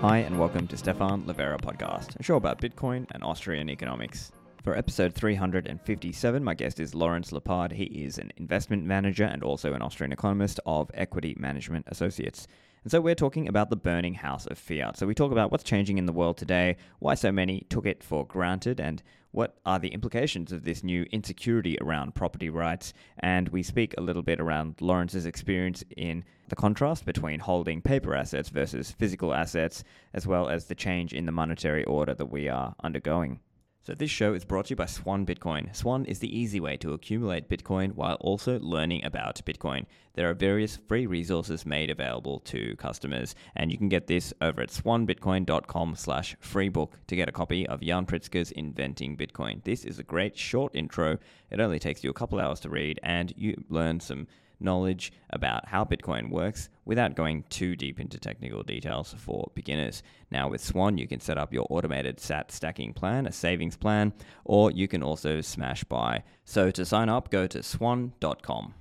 Hi, and welcome to Stephan Livera podcast, a show about Bitcoin and Austrian economics. For episode 357, my guest is Lawrence Lepard. He is an investment manager and also an Austrian economist of Equity Management Associates. And so we're talking about the burning house of fiat. So we talk about what's changing in the world today, why so many took it for granted, and what are the implications of this new insecurity around property rights. And we speak a little bit around Lawrence's experience in the contrast between holding paper assets versus physical assets, as well as the change in the monetary order that we are undergoing. So, this show is brought to you by Swan Bitcoin. Swan is the easy way to accumulate Bitcoin while also learning about Bitcoin. There are various free resources made available to customers, and you can get this over at swanbitcoin.com slash freebook to get a copy of Yan Pritzker's Inventing Bitcoin. This is a great short intro. It only takes you a couple hours to read, and you learn some knowledge about how Bitcoin works without going too deep into technical details for beginners. Now, with Swan, you can set up your automated SAT stacking plan, a savings plan, or you can also smash buy. So, to sign up, go to swan.com.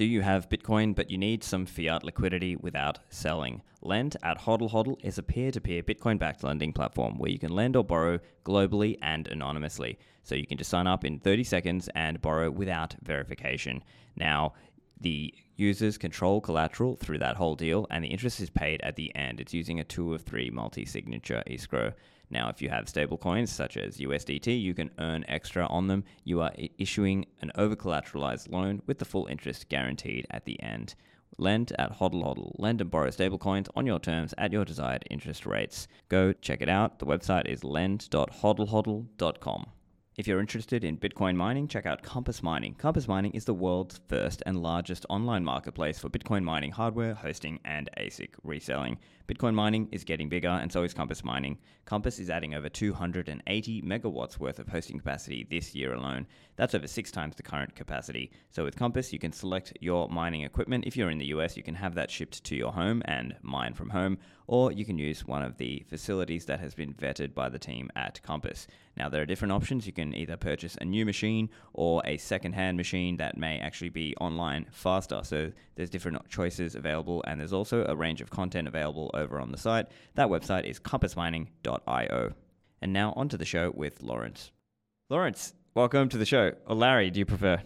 Do you have Bitcoin but you need some fiat liquidity without selling? Lend at Hodl Hodl is a peer to peer Bitcoin backed lending platform where you can lend or borrow globally and anonymously. So you can just sign up in 30 seconds and borrow without verification. Now, the users control collateral through that whole deal, and the interest is paid at the end. It's using a two of three multi signature escrow. Now, if you have stable coins such as USDT, you can earn extra on them. You are issuing an over collateralized loan with the full interest guaranteed at the end. Lend at Hodl Hodl. Lend and borrow stablecoins on your terms at your desired interest rates. Go check it out. The website is lend.hodlhodl.com. If you're interested in Bitcoin mining, check out Compass Mining. Compass Mining is the world's first and largest online marketplace for Bitcoin mining hardware, hosting, and ASIC reselling. Bitcoin mining is getting bigger, and so is Compass Mining. Compass is adding over 280 megawatts worth of hosting capacity this year alone. That's over six times the current capacity. So with Compass, you can select your mining equipment. If you're in the US, you can have that shipped to your home and mine from home, or you can use one of the facilities that has been vetted by the team at Compass. Now, there are different options. You can either purchase a new machine or a second-hand machine that may actually be online faster. So there's different choices available, and there's also a range of content available over on the site. That website is compassmining.io. And now onto the show with Lawrence. Lawrence, welcome to the show. Or Larry, do you prefer?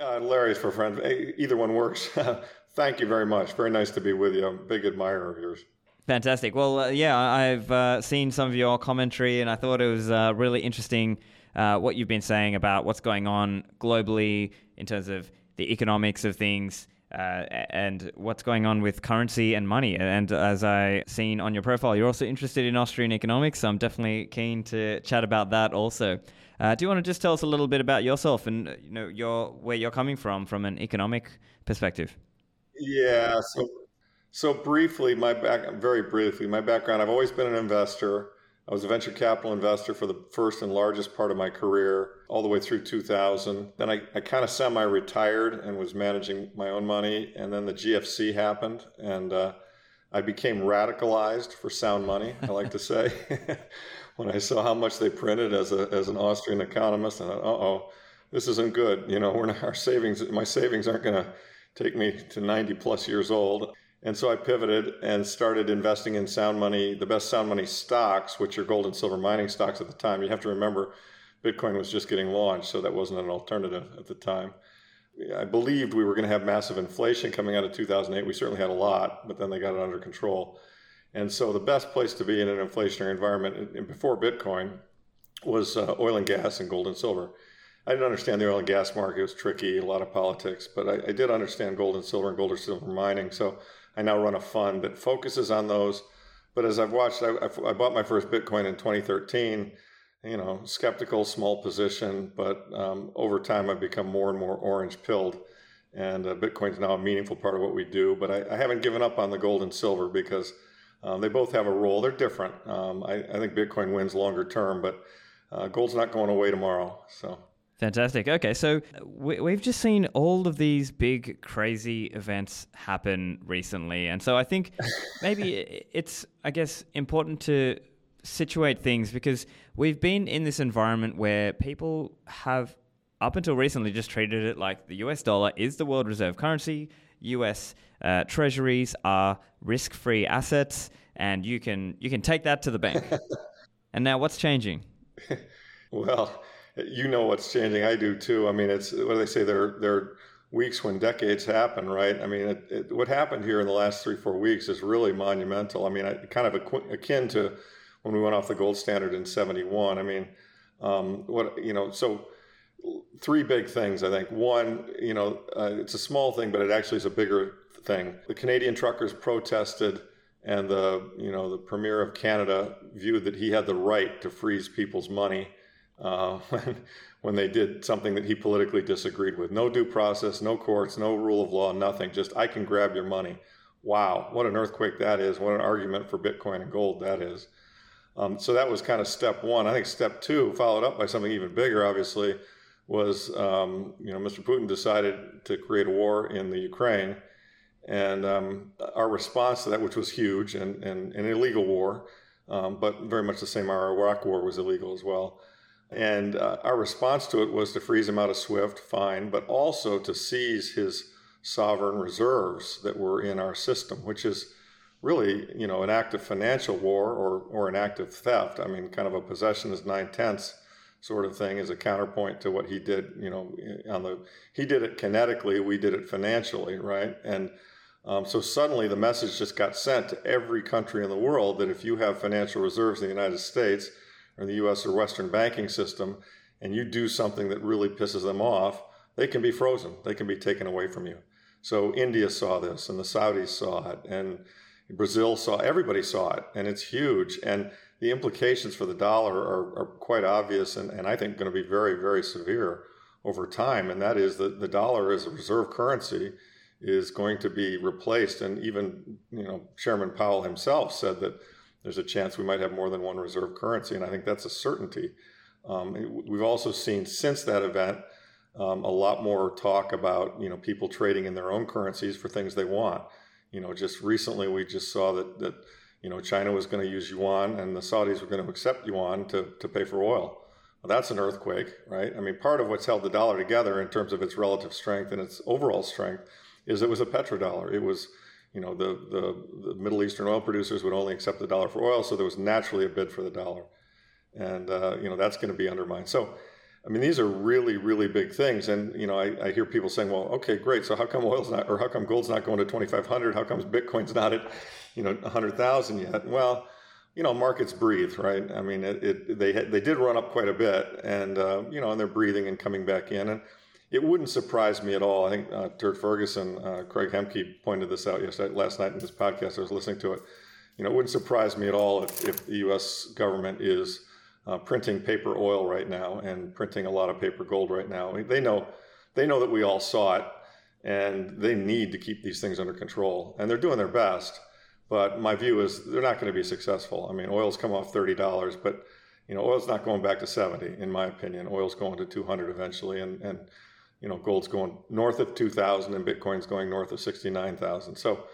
Uh, Larry's for friends. Either one works. Thank you very much. Very nice to be with you. I'm a big admirer of yours. Fantastic. Well, uh, yeah, I've uh, seen some of your commentary, and I thought it was uh, really interesting uh, what you've been saying about what's going on globally in terms of the economics of things. Uh, and what's going on with currency and money. And as I seen on your profile, you're also interested in Austrian economics. So I'm definitely keen to chat about that also. Uh, do you want to just tell us a little bit about yourself and you know your where you're coming from from an economic perspective? Yeah. So so briefly, my back very briefly, my background. I've always been an investor. I was a venture capital investor for the first and largest part of my career, all the way through 2000. Then I, I kind of semi-retired and was managing my own money. And then the GFC happened, and uh, I became radicalized for sound money. I like to say, when I saw how much they printed as a as an Austrian economist, I thought, uh oh, this isn't good. You know, we're not, our savings, my savings aren't going to take me to 90 plus years old. And so I pivoted and started investing in sound money, the best sound money stocks, which are gold and silver mining stocks at the time. You have to remember Bitcoin was just getting launched, so that wasn't an alternative at the time. I believed we were going to have massive inflation coming out of 2008. We certainly had a lot, but then they got it under control. And so the best place to be in an inflationary environment and before Bitcoin was uh, oil and gas and gold and silver. I didn't understand the oil and gas market. It was tricky, a lot of politics, but I, I did understand gold and silver and gold and silver mining. So I now run a fund that focuses on those. But as I've watched, I, I bought my first Bitcoin in 2013. You know, skeptical, small position, but um, over time I've become more and more orange pilled. And uh, Bitcoin's now a meaningful part of what we do. But I, I haven't given up on the gold and silver because um, they both have a role. They're different. Um, I, I, think Bitcoin wins longer term, but uh, gold's not going away tomorrow. So Fantastic. Okay, so we, have just seen all of these big, crazy events happen recently. And so I think maybe it's, I guess, important to situate things because we've been in this environment where people have up until recently just treated it like the US dollar is the world reserve currency. US uh, treasuries are risk-free assets, and you can you can take that to the bank. and now, what's changing? well, you know what's changing. I do too. I mean, it's what do they say? There, there are weeks when decades happen, right? I mean, it, it, what happened here in the last three, four weeks is really monumental. I mean, I, kind of akin to when we went off the gold standard in '71. I mean, um, what you know, so three big things. I think one, you know, uh, it's a small thing, but it actually is a bigger thing. The Canadian truckers protested, and the you know the premier of Canada viewed that he had the right to freeze people's money uh, when when they did something that he politically disagreed with. No due process, no courts, no rule of law, nothing. Just I can grab your money. Wow, what an earthquake that is! What an argument for Bitcoin and gold that is. Um, so that was kind of step one. I think step two, followed up by something even bigger, obviously, was um, you know Mr. Putin decided to create a war in the Ukraine, and um, our response to that, which was huge and, and an illegal war, um, but very much the same. Our Iraq war was illegal as well, and uh, our response to it was to freeze him out of SWIFT, fine, but also to seize his sovereign reserves that were in our system, which is really you know an act of financial war or or an act of theft. I mean, kind of a possession is nine tenths sort of thing as a counterpoint to what he did you know on the he did it kinetically we did it financially right and um, so suddenly the message just got sent to every country in the world that if you have financial reserves in the united states or the us or western banking system and you do something that really pisses them off they can be frozen they can be taken away from you so india saw this and the saudis saw it and brazil saw everybody saw it and it's huge and the implications for the dollar are, are quite obvious and, and I think going to be very, very severe over time. And that is that the dollar as a reserve currency is going to be replaced. And even, you know, Chairman Powell himself said that there's a chance we might have more than one reserve currency. And I think that's a certainty. Um, we've also seen since that event um, a lot more talk about, you know, people trading in their own currencies for things they want. You know, just recently we just saw that, that you know, China was going to use yuan and the Saudis were going to accept yuan to, to pay for oil. Well, that's an earthquake, right? I mean, part of what's held the dollar together in terms of its relative strength and its overall strength is it was a petrodollar. It was, you know, the, the, the Middle Eastern oil producers would only accept the dollar for oil, so there was naturally a bid for the dollar. And, uh, you know, that's going to be undermined. So, I mean, these are really, really big things. And, you know, I, I hear people saying, well, okay, great. So how come oil's not, or how come gold's not going to 2,500? How comes Bitcoin's not at you know 100,000 yet. Well, you know, markets breathe, right? I mean, it, it they they did run up quite a bit, and uh, you know, and they're breathing and coming back in, and it wouldn't surprise me at all. I think uh, Turd Ferguson, uh, Craig Hemke pointed this out yesterday, last night in his podcast. I was listening to it. You know, it wouldn't surprise me at all if, if the U.S. government is uh, printing paper oil right now and printing a lot of paper gold right now. They know they know that we all saw it, and they need to keep these things under control, and they're doing their best. But my view is they're not going to be successful. I mean, oil's come off thirty dollars, but you know, oil's not going back to seventy, in my opinion. Oil's going to two hundred eventually, and and you know, gold's going north of two thousand, and Bitcoin's going north of sixty nine thousand. So.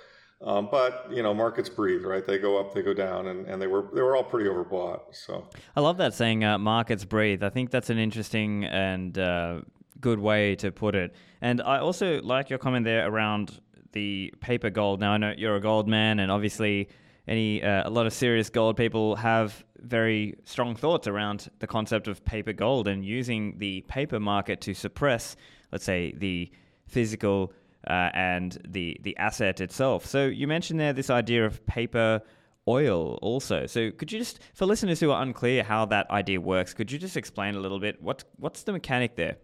Um, but you know, markets breathe, right? They go up, they go down, and, and they were they were all pretty overbought. So I love that saying, uh, "Markets breathe." I think that's an interesting and uh, good way to put it. And I also like your comment there around the paper gold. Now I know you're a gold man, and obviously, any uh, a lot of serious gold people have very strong thoughts around the concept of paper gold and using the paper market to suppress, let's say, the physical uh, and the the asset itself. So you mentioned there this idea of paper oil also. So could you just, for listeners who are unclear how that idea works, could you just explain a little bit what's what's the mechanic there?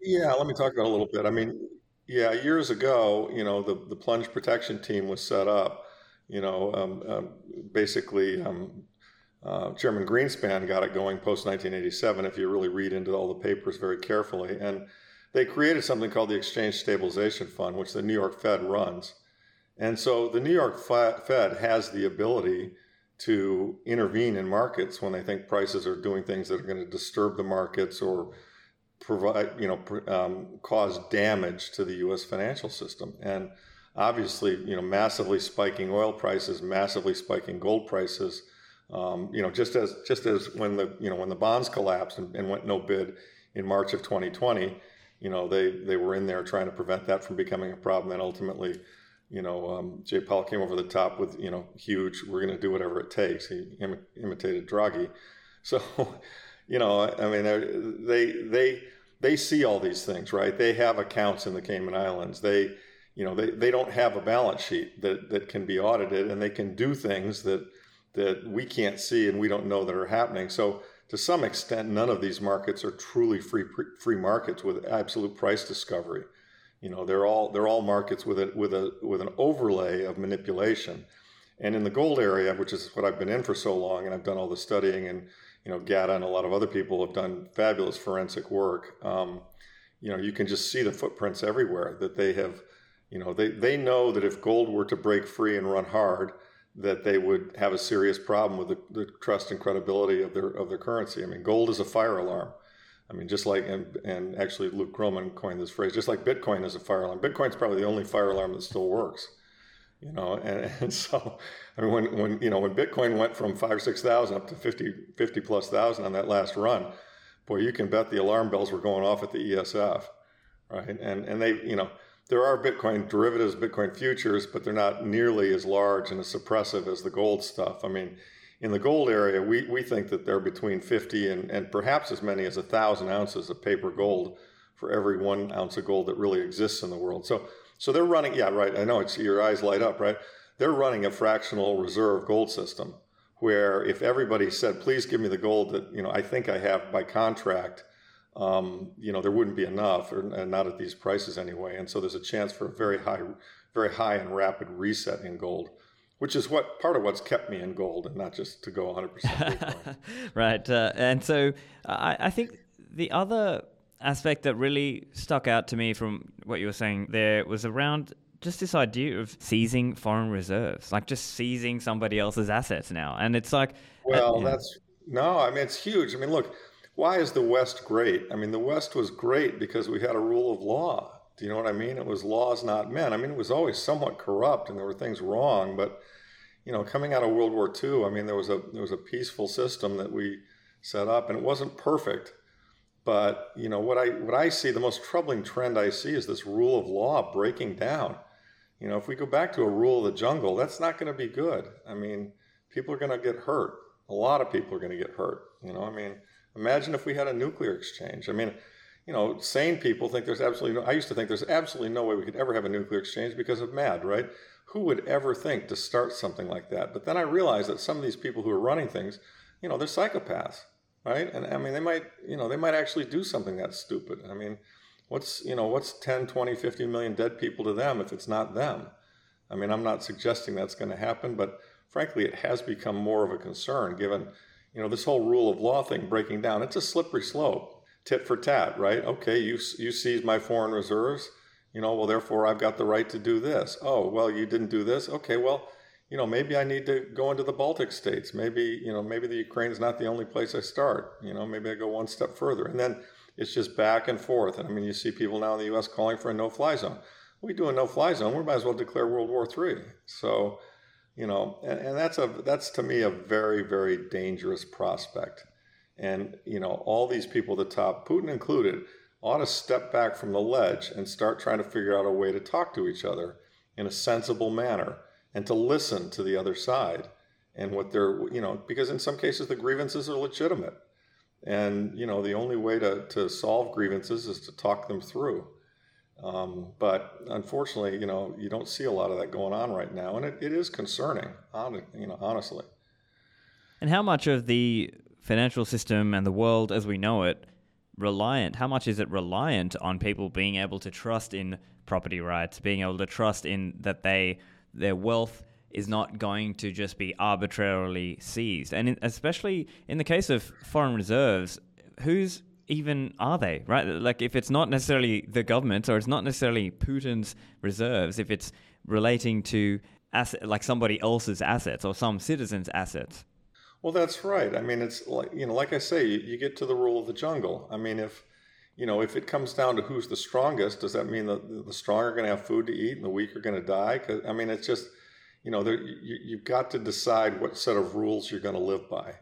Yeah, let me talk about a little bit. I mean, yeah, years ago, you know, the, the plunge protection team was set up. You know, um, um, basically, um, uh, Chairman Greenspan got it going post 1987. If you really read into all the papers very carefully, and they created something called the Exchange Stabilization Fund, which the New York Fed runs. And so the New York Fed has the ability to intervene in markets when they think prices are doing things that are going to disturb the markets or provide, you know, um, cause damage to the U.S. financial system. And obviously, you know, massively spiking oil prices, massively spiking gold prices. Um, you know, just as just as when the you know when the bonds collapsed and, and, went no bid in March of 2020, you know, they they were in there trying to prevent that from becoming a problem. And ultimately, you know, um, Jay Powell came over the top with, you know, huge. We're going to do whatever it takes. He Im- imitated Draghi, so, you know, I mean, they they they see all these things, right? They have accounts in the Cayman Islands. They, you know, they, they don't have a balance sheet that that can be audited, and they can do things that that we can't see and we don't know that are happening. So to some extent, none of these markets are truly free free markets with absolute price discovery. You know, they're all they're all markets with a with a with an overlay of manipulation. And in the gold area, which is what I've been in for so long, and I've done all the studying, and you know, GATA and a lot of other people have done fabulous forensic work. Um, you know, you can just see the footprints everywhere that they have. You know, they they know that if gold were to break free and run hard, that they would have a serious problem with the, the, trust and credibility of their of their currency. I mean, gold is a fire alarm. I mean, just like and and actually Luke Gromen coined this phrase, just like Bitcoin is a fire alarm. Bitcoin's probably the only fire alarm that still works. You know, and, and so I mean, when when you know when Bitcoin went from five six thousand up to 50, 50 plus thousand on that last run, boy, you can bet the alarm bells were going off at the ESF, right? And and they you know there are Bitcoin derivatives, Bitcoin futures, but they're not nearly as large and as suppressive as the gold stuff. I mean, in the gold area, we, we think that they're between 50 and, and perhaps as many as 1,000 ounces of paper gold for every one ounce of gold that really exists in the world. So, so they're running, yeah, right. I know it's your eyes light up, right? They're running a fractional reserve gold system where if everybody said, please give me the gold that, you know, I think I have by contract, um, you know, there wouldn't be enough, or, and not at these prices anyway. And so there's a chance for a very high, very high and rapid reset in gold, which is what part of what's kept me in gold, and not just to go 100%. right, uh, and so I, I think the other aspect that really stuck out to me from what you were saying there was around just this idea of seizing foreign reserves, like just seizing somebody else's assets now. And it's like, well, uh, that's no, I mean, it's huge. I mean, look, why is the West great? I mean, the West was great because we had a rule of law. Do you know what I mean? It was laws, not men. I mean, it was always somewhat corrupt and there were things wrong, but you know, coming out of World War II, I mean, there was a there was a peaceful system that we set up, and it wasn't perfect. But you know, what I what I see, the most troubling trend I see is this rule of law breaking down. You know, if we go back to a rule of the jungle, that's not going to be good. I mean, people are going to get hurt. A lot of people are going to get hurt. You know, I mean, Imagine if we had a nuclear exchange. I mean, you know, sane people think there's absolutely no, I used to think there's absolutely no way we could ever have a nuclear exchange because of MAD, right? Who would ever think to start something like that? But then I realized that some of these people who are running things, you know, they're psychopaths, right? And I mean, they might, you know, they might actually do something that's stupid. I mean, what's, you know, what's 10, 20, 50 million dead people to them if it's not them? I mean, I'm not suggesting that's going to happen, but frankly, it has become more of a concern given you know, this whole rule of law thing breaking down, it's a slippery slope, tit for tat, right? Okay, you, you seized my foreign reserves, you know, well, therefore I've got the right to do this. Oh, well, you didn't do this. Okay, well, you know, maybe I need to go into the Baltic states. Maybe, you know, maybe the Ukraine is not the only place I start. You know, maybe I go one step further. And then it's just back and forth. And I mean, you see people now in the U.S. calling for a no-fly zone. We do a no-fly zone, we might as well declare World War III. So, you know and, and that's a that's to me a very very dangerous prospect. And you know all these people at the top putin included ought to step back from the ledge and start trying to figure out a way to talk to each other in a sensible manner and to listen to the other side and what they're you know because in some cases the grievances are legitimate. And you know the only way to, to solve grievances is to talk them through um, but unfortunately, you know, you don't see a lot of that going on right now, and it, it is concerning, you know, honestly. And how much of the financial system and the world as we know it reliant? How much is it reliant on people being able to trust in property rights, being able to trust in that they their wealth is not going to just be arbitrarily seized, and in, especially in the case of foreign reserves, who's even are they right? Like if it's not necessarily the government or it's not necessarily putin's reserves if it's relating to asset like somebody else's assets or some citizen's assets. Well that's right. I mean it's like you know like i say you, you get to the rule of the jungle. I mean if you know if it comes down to who's the strongest does that mean that the strong are going to have food to eat and the weak are going to die? Cause, i mean it's just you know there, you, you've got to decide what set of rules you're going to live by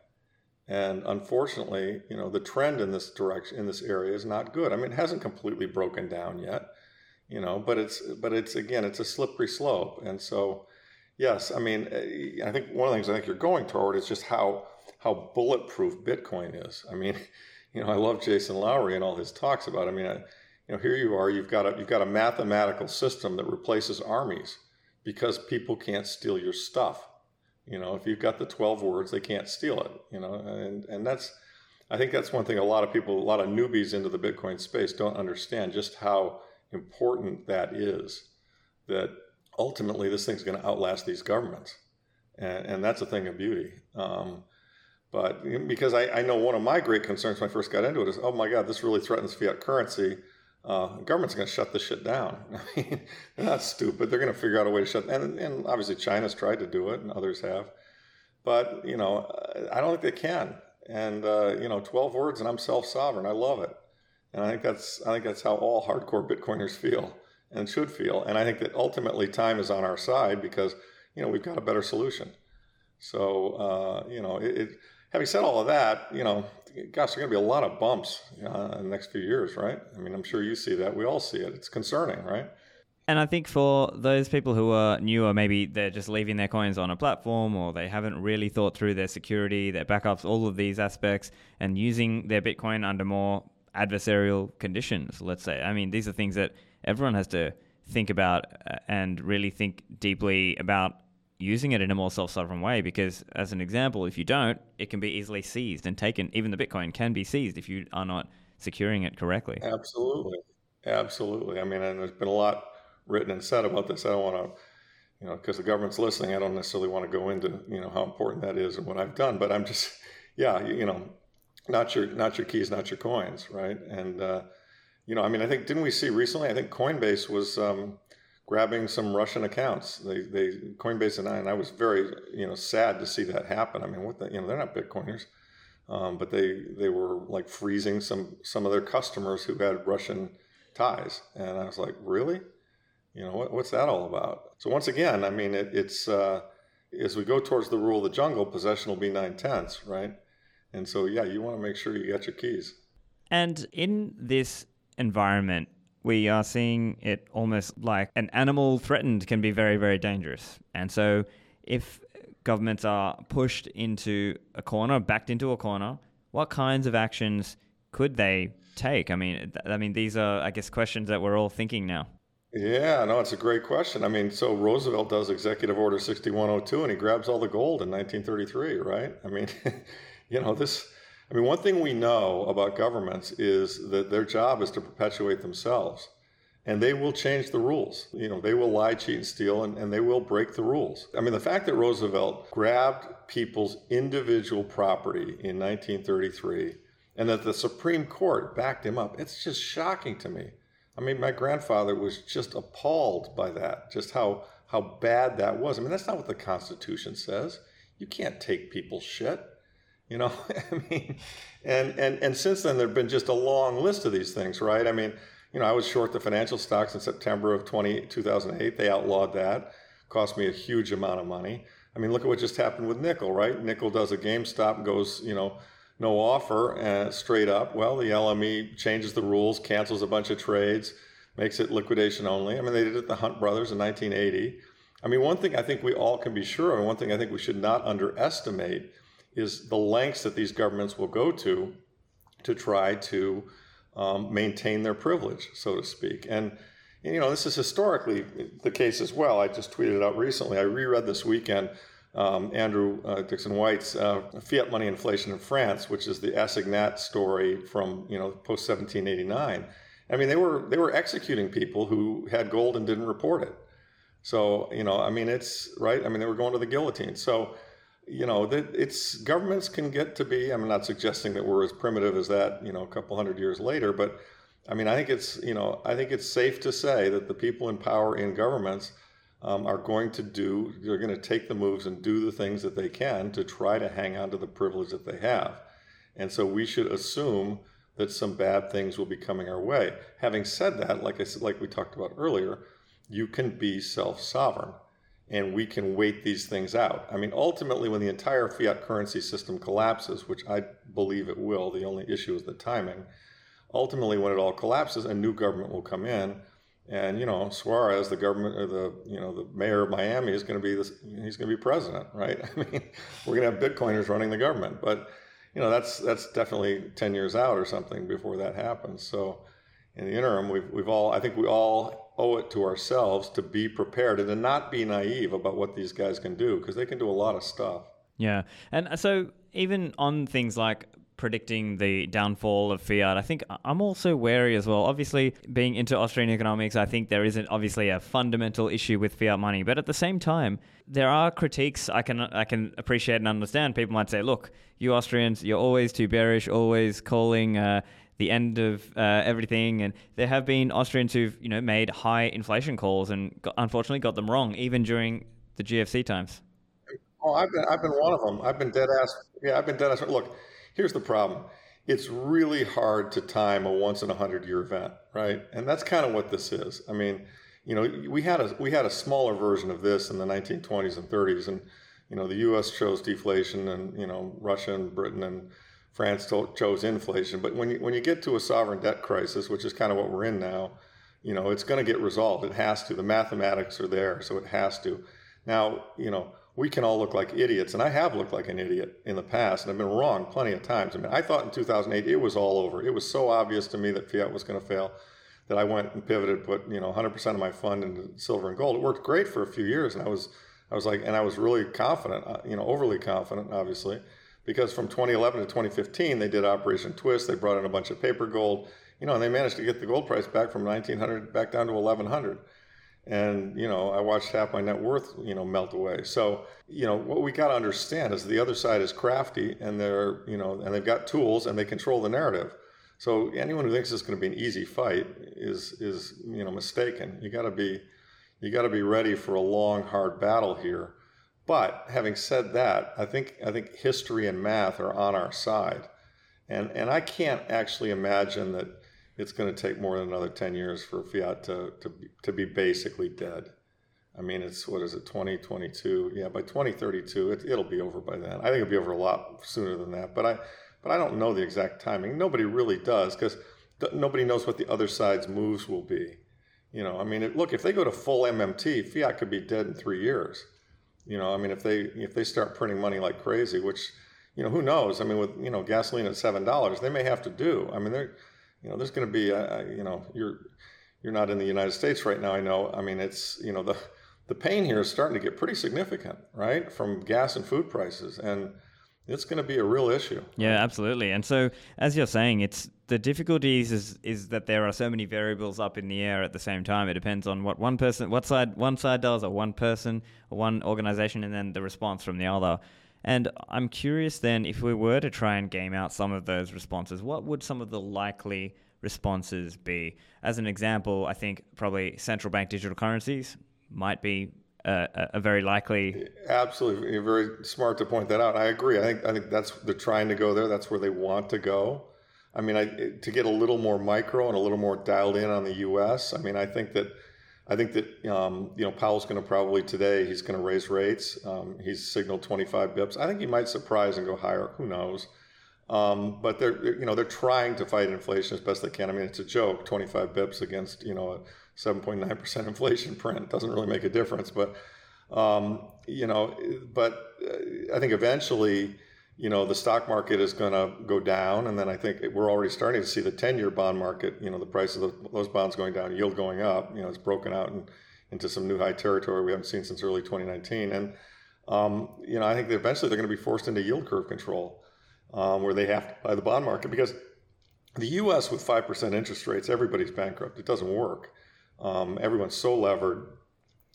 And unfortunately, you know, the trend in this direction in this area is not good. I mean, it hasn't completely broken down yet, you know, but it's but it's again, it's a slippery slope. And so, yes, I mean, eh, I think one of the things I think you're going toward is just how how bulletproof Bitcoin is. I mean, you know, I love Jason Lowery and all his talks about. It. I mean, I, you know, here you are, you've got a you've got a mathematical system that replaces armies because people can't steal your stuff. You know, if you've got the 12 words, they can't steal it, you know, and, and that's, I think that's one thing a lot of people, a lot of newbies into the Bitcoin space don't understand just how important that is. That ultimately this thing's going to outlast these governments. And, and that's a thing of beauty. Um, but because I, I know one of my great concerns when I first got into it is, oh my God, this really threatens fiat currency uh, government's going to shut this shit down. I mean, they're not stupid. They're going to figure out a way to shut. And, and obviously, China's tried to do it, and others have. But you know, I don't think they can. And uh, you know, twelve words, and I'm self-sovereign. I love it. And I think that's I think that's how all hardcore Bitcoiners feel and should feel. And I think that ultimately time is on our side because you know we've got a better solution. So uh, you know, it, it, having said all of that, you know, gosh, there are going to be a lot of bumps uh, in the next few years, right? I mean, I'm sure you see that. We all see it. It's concerning, right? And I think for those people who are newer, maybe they're just leaving their coins on a platform, or they haven't really thought through their security, their backups, all of these aspects, and using their Bitcoin under more adversarial conditions, let's say. I mean, these are things that everyone has to think about uh, and really think deeply about using it in a more self-sovereign way because as an example if you don't it can be easily seized and taken even the bitcoin can be seized if you are not securing it correctly. Absolutely. Absolutely. I mean and there's been a lot written and said about this. I don't want to you know because the government's listening i don't necessarily want to go into you know how important that is and what i've done but i'm just yeah you, you know not your not your keys not your coins right? And uh, you know i mean i think didn't we see recently i think coinbase was um, grabbing some Russian accounts. They, they Coinbase and I, and I was very, you know, sad to see that happen. I mean, what the, you know, they're not Bitcoiners, um, but they they were like freezing some some of their customers who had Russian ties, and I was like, really, you know, what, what's that all about? So once again, I mean, it, it's uh, as we go towards the rule of the jungle, possession will be nine tenths, right? And so, yeah, you want to make sure you got your keys. And in this environment, we are seeing it almost like an animal threatened can be very, very dangerous. And so, if governments are pushed into a corner, backed into a corner, what kinds of actions could they take? I mean, I mean, these are, I guess, questions that we're all thinking now. Yeah, no, it's a great question. I mean, so Roosevelt does Executive Order 6102 and he grabs all the gold in 1933, right? I mean, you know, this I mean, one thing we know about governments is that their job is to perpetuate themselves. And they will change the rules. You know, they will lie, cheat, and steal, and, and they will break the rules. I mean, the fact that Roosevelt grabbed people's individual property in 1933 and that the Supreme Court backed him up, it's just shocking to me. I mean, my grandfather was just appalled by that, just how, how bad that was. I mean, that's not what the Constitution says. You can't take people's shit. You know, I mean, and, and, and since then, there have been just a long list of these things, right? I mean, you know, I was short the financial stocks in September of 20, 2008. They outlawed that. Cost me a huge amount of money. I mean, look at what just happened with nickel, right? Nickel does a GameStop, goes, you know, no offer uh, straight up. Well, the LME changes the rules, cancels a bunch of trades, makes it liquidation only. I mean, they did it the Hunt brothers in 1980. I mean, one thing I think we all can be sure of, and one thing I think we should not underestimate is the lengths that these governments will go to to try to um, maintain their privilege, so to speak. And, you know, this is historically the case as well. I just tweeted out recently. I reread this weekend um, Andrew uh, Dickson White's uh, Fiat Money Inflation in France, which is the Assignat story from, you know, post 1789. I mean, they were they were executing people who had gold and didn't report it. So, you know, I mean, it's right. I mean, they were going to the guillotine. So, you know that it's governments can get to be i'm not suggesting that we're as primitive as that you know a couple hundred years later but i mean i think it's you know i think it's safe to say that the people in power in governments um, are going to do they're going to take the moves and do the things that they can to try to hang on to the privilege that they have. And so we should assume that some bad things will be coming our way. Having said that like i said like we talked about earlier you can be self-sovereign and we can wait these things out. I mean, ultimately, when the entire fiat currency system collapses, which I believe it will, the only issue is the timing. Ultimately, when it all collapses, a new government will come in, and you know, Suarez, the government or the you know the mayor of Miami, is going to be this. He's going to be president, right? I mean, we're going to have Bitcoiners running the government, but you know, that's that's definitely ten years out or something before that happens. So, in the interim, we've we've all, I think we all owe it to ourselves to be prepared and to not be naive about what these guys can do because they can do a lot of stuff. Yeah. And so even on things like predicting the downfall of fiat. I think I'm also wary as well. Obviously, being into Austrian economics, I think there isn't obviously a fundamental issue with fiat money, but at the same time, there are critiques I can I can appreciate and understand. People might say, "Look, you Austrians, you're always too bearish, always calling." Uh, the end of uh, everything. And there have been Austrians who've you know made high inflation calls and got, unfortunately got them wrong, even during the GFC times. Oh, I've been I've been one of them. I've been dead ass. Yeah, I've been dead ass. Look, here's the problem. It's really hard to time a once in a hundred year event, right? And that's kind of what this is. I mean, you know, we had a we had a smaller version of this in the 1920s and 30s, and you know, the U.S. chose deflation, and you know, Russia and Britain and France chose inflation. But when you, when you get to a sovereign debt crisis, which is kind of what we're in now, you know, it's going to get resolved. It has to. The mathematics are there, so it has to. Now, you know, we can all look like idiots, and I have looked like an idiot in the past, and I've been wrong plenty of times. I mean, I thought in 2008 it was all over. It was so obvious to me that fiat was going to fail that I went and pivoted, put you know 100% of my fund into silver and gold. It worked great for a few years, and I was I was like, and I was really confident, uh, you know, overly confident, obviously because from 2011 to 2015 they did Operation Twist. They brought in a bunch of paper gold, you know, and they managed to get the gold price back from 1900 back down to 1100. And you know, I watched half my net worth, you know, melt away. So you know, what we got to understand is the other side is crafty, and they're you know, and they've got tools, and they control the narrative. So anyone who thinks it's going to be an easy fight is is you know mistaken. You got to be you got to be ready for a long, hard battle here. But having said that, I think I think history and math are on our side, and and I can't actually imagine that it's going to take more than another ten years for fiat to to be, to be basically dead. I mean, it's what is it, 2022? Yeah, by 2032, it, it'll be over by then. I think it'll be over a lot sooner than that. But I, but I don't know the exact timing. Nobody really does because nobody knows what the other side's moves will be. You know, I mean, it, look, if they go to full MMT, fiat could be dead in three years. You know, I mean, if they if they start printing money like crazy, which you know, who knows? I mean, with you know gasoline at seven dollars, they may have to do. I mean, there, you know, there's going to be, a, you know, you're you're not in the United States right now. I know. I mean, it's you know the the pain here is starting to get pretty significant, right, from gas and food prices, and it's going to be a real issue. Yeah, absolutely. And so, as you're saying, it's the difficulties is is that there are so many variables up in the air at the same time. It depends on what one person, what side one side does, or one person, or one organization, and then the response from the other. And I'm curious then, if we were to try and game out some of those responses, what would some of the likely responses be? As an example, I think probably central bank digital currencies might be a, a very likely. Absolutely, You're very smart to point that out. I agree. I think I think that's they're trying to go there. That's where they want to go. I mean, I, to get a little more micro and a little more dialed in on the U.S. I mean, I think that I think that um, you know Powell's going to probably today he's going to raise rates. Um, he's signaled 25 bips. I think he might surprise and go higher. Who knows? Um, but they're you know they're trying to fight inflation as best they can. I mean, it's a joke, 25 bips against you know a 7.9 percent inflation print doesn't really make a difference. But um, you know, but uh, I think eventually you know, the stock market is going to go down. And then I think we're already starting to see the 10 year bond market, you know, the price of the, those bonds going down, yield going up. You know, it's broken out into some new high territory we haven't seen since early 2019. And, um, you know, I think that eventually they're going to be forced into yield curve control um, where they have to buy the bond market because the US with 5% interest rates, everybody's bankrupt. It doesn't work. Um, everyone's so levered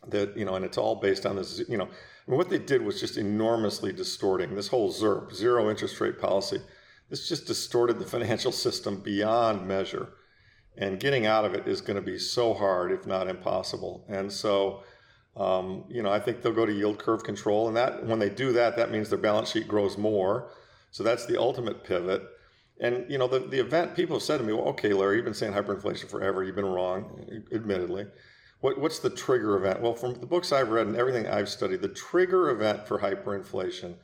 that, you know, and it's all based on this, you know, and what they did was just enormously distorting this whole ZERP, zero interest rate policy. This just distorted the financial system beyond measure. And getting out of it is going to be so hard, if not impossible. And so, um, you know, I think they'll go to yield curve control. And that when they do that, that means their balance sheet grows more. So that's the ultimate pivot. And, you know, the, the event, people have said to me, well, okay, Larry, you've been saying hyperinflation forever. You've been wrong, admittedly. What, what's the trigger event? Well, from the books I've read and everything I've studied, the trigger event for hyperinflation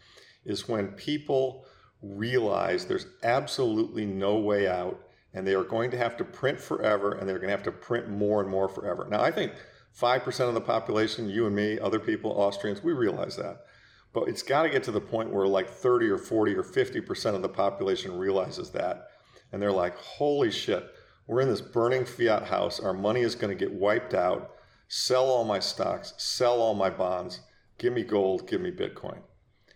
is when people realize there's absolutely no way out and they are going to have to print forever and they're going to have to print more and more forever. Now, I think 5% of the population, you and me, other people, Austrians, we realize that. But it's got to get to the point where like 30 or 40 or 50% of the population realizes that. And they're like, holy shit, we're in this burning fiat house. Our money is going to get wiped out. Sell all my stocks, sell all my bonds, give me gold, give me Bitcoin.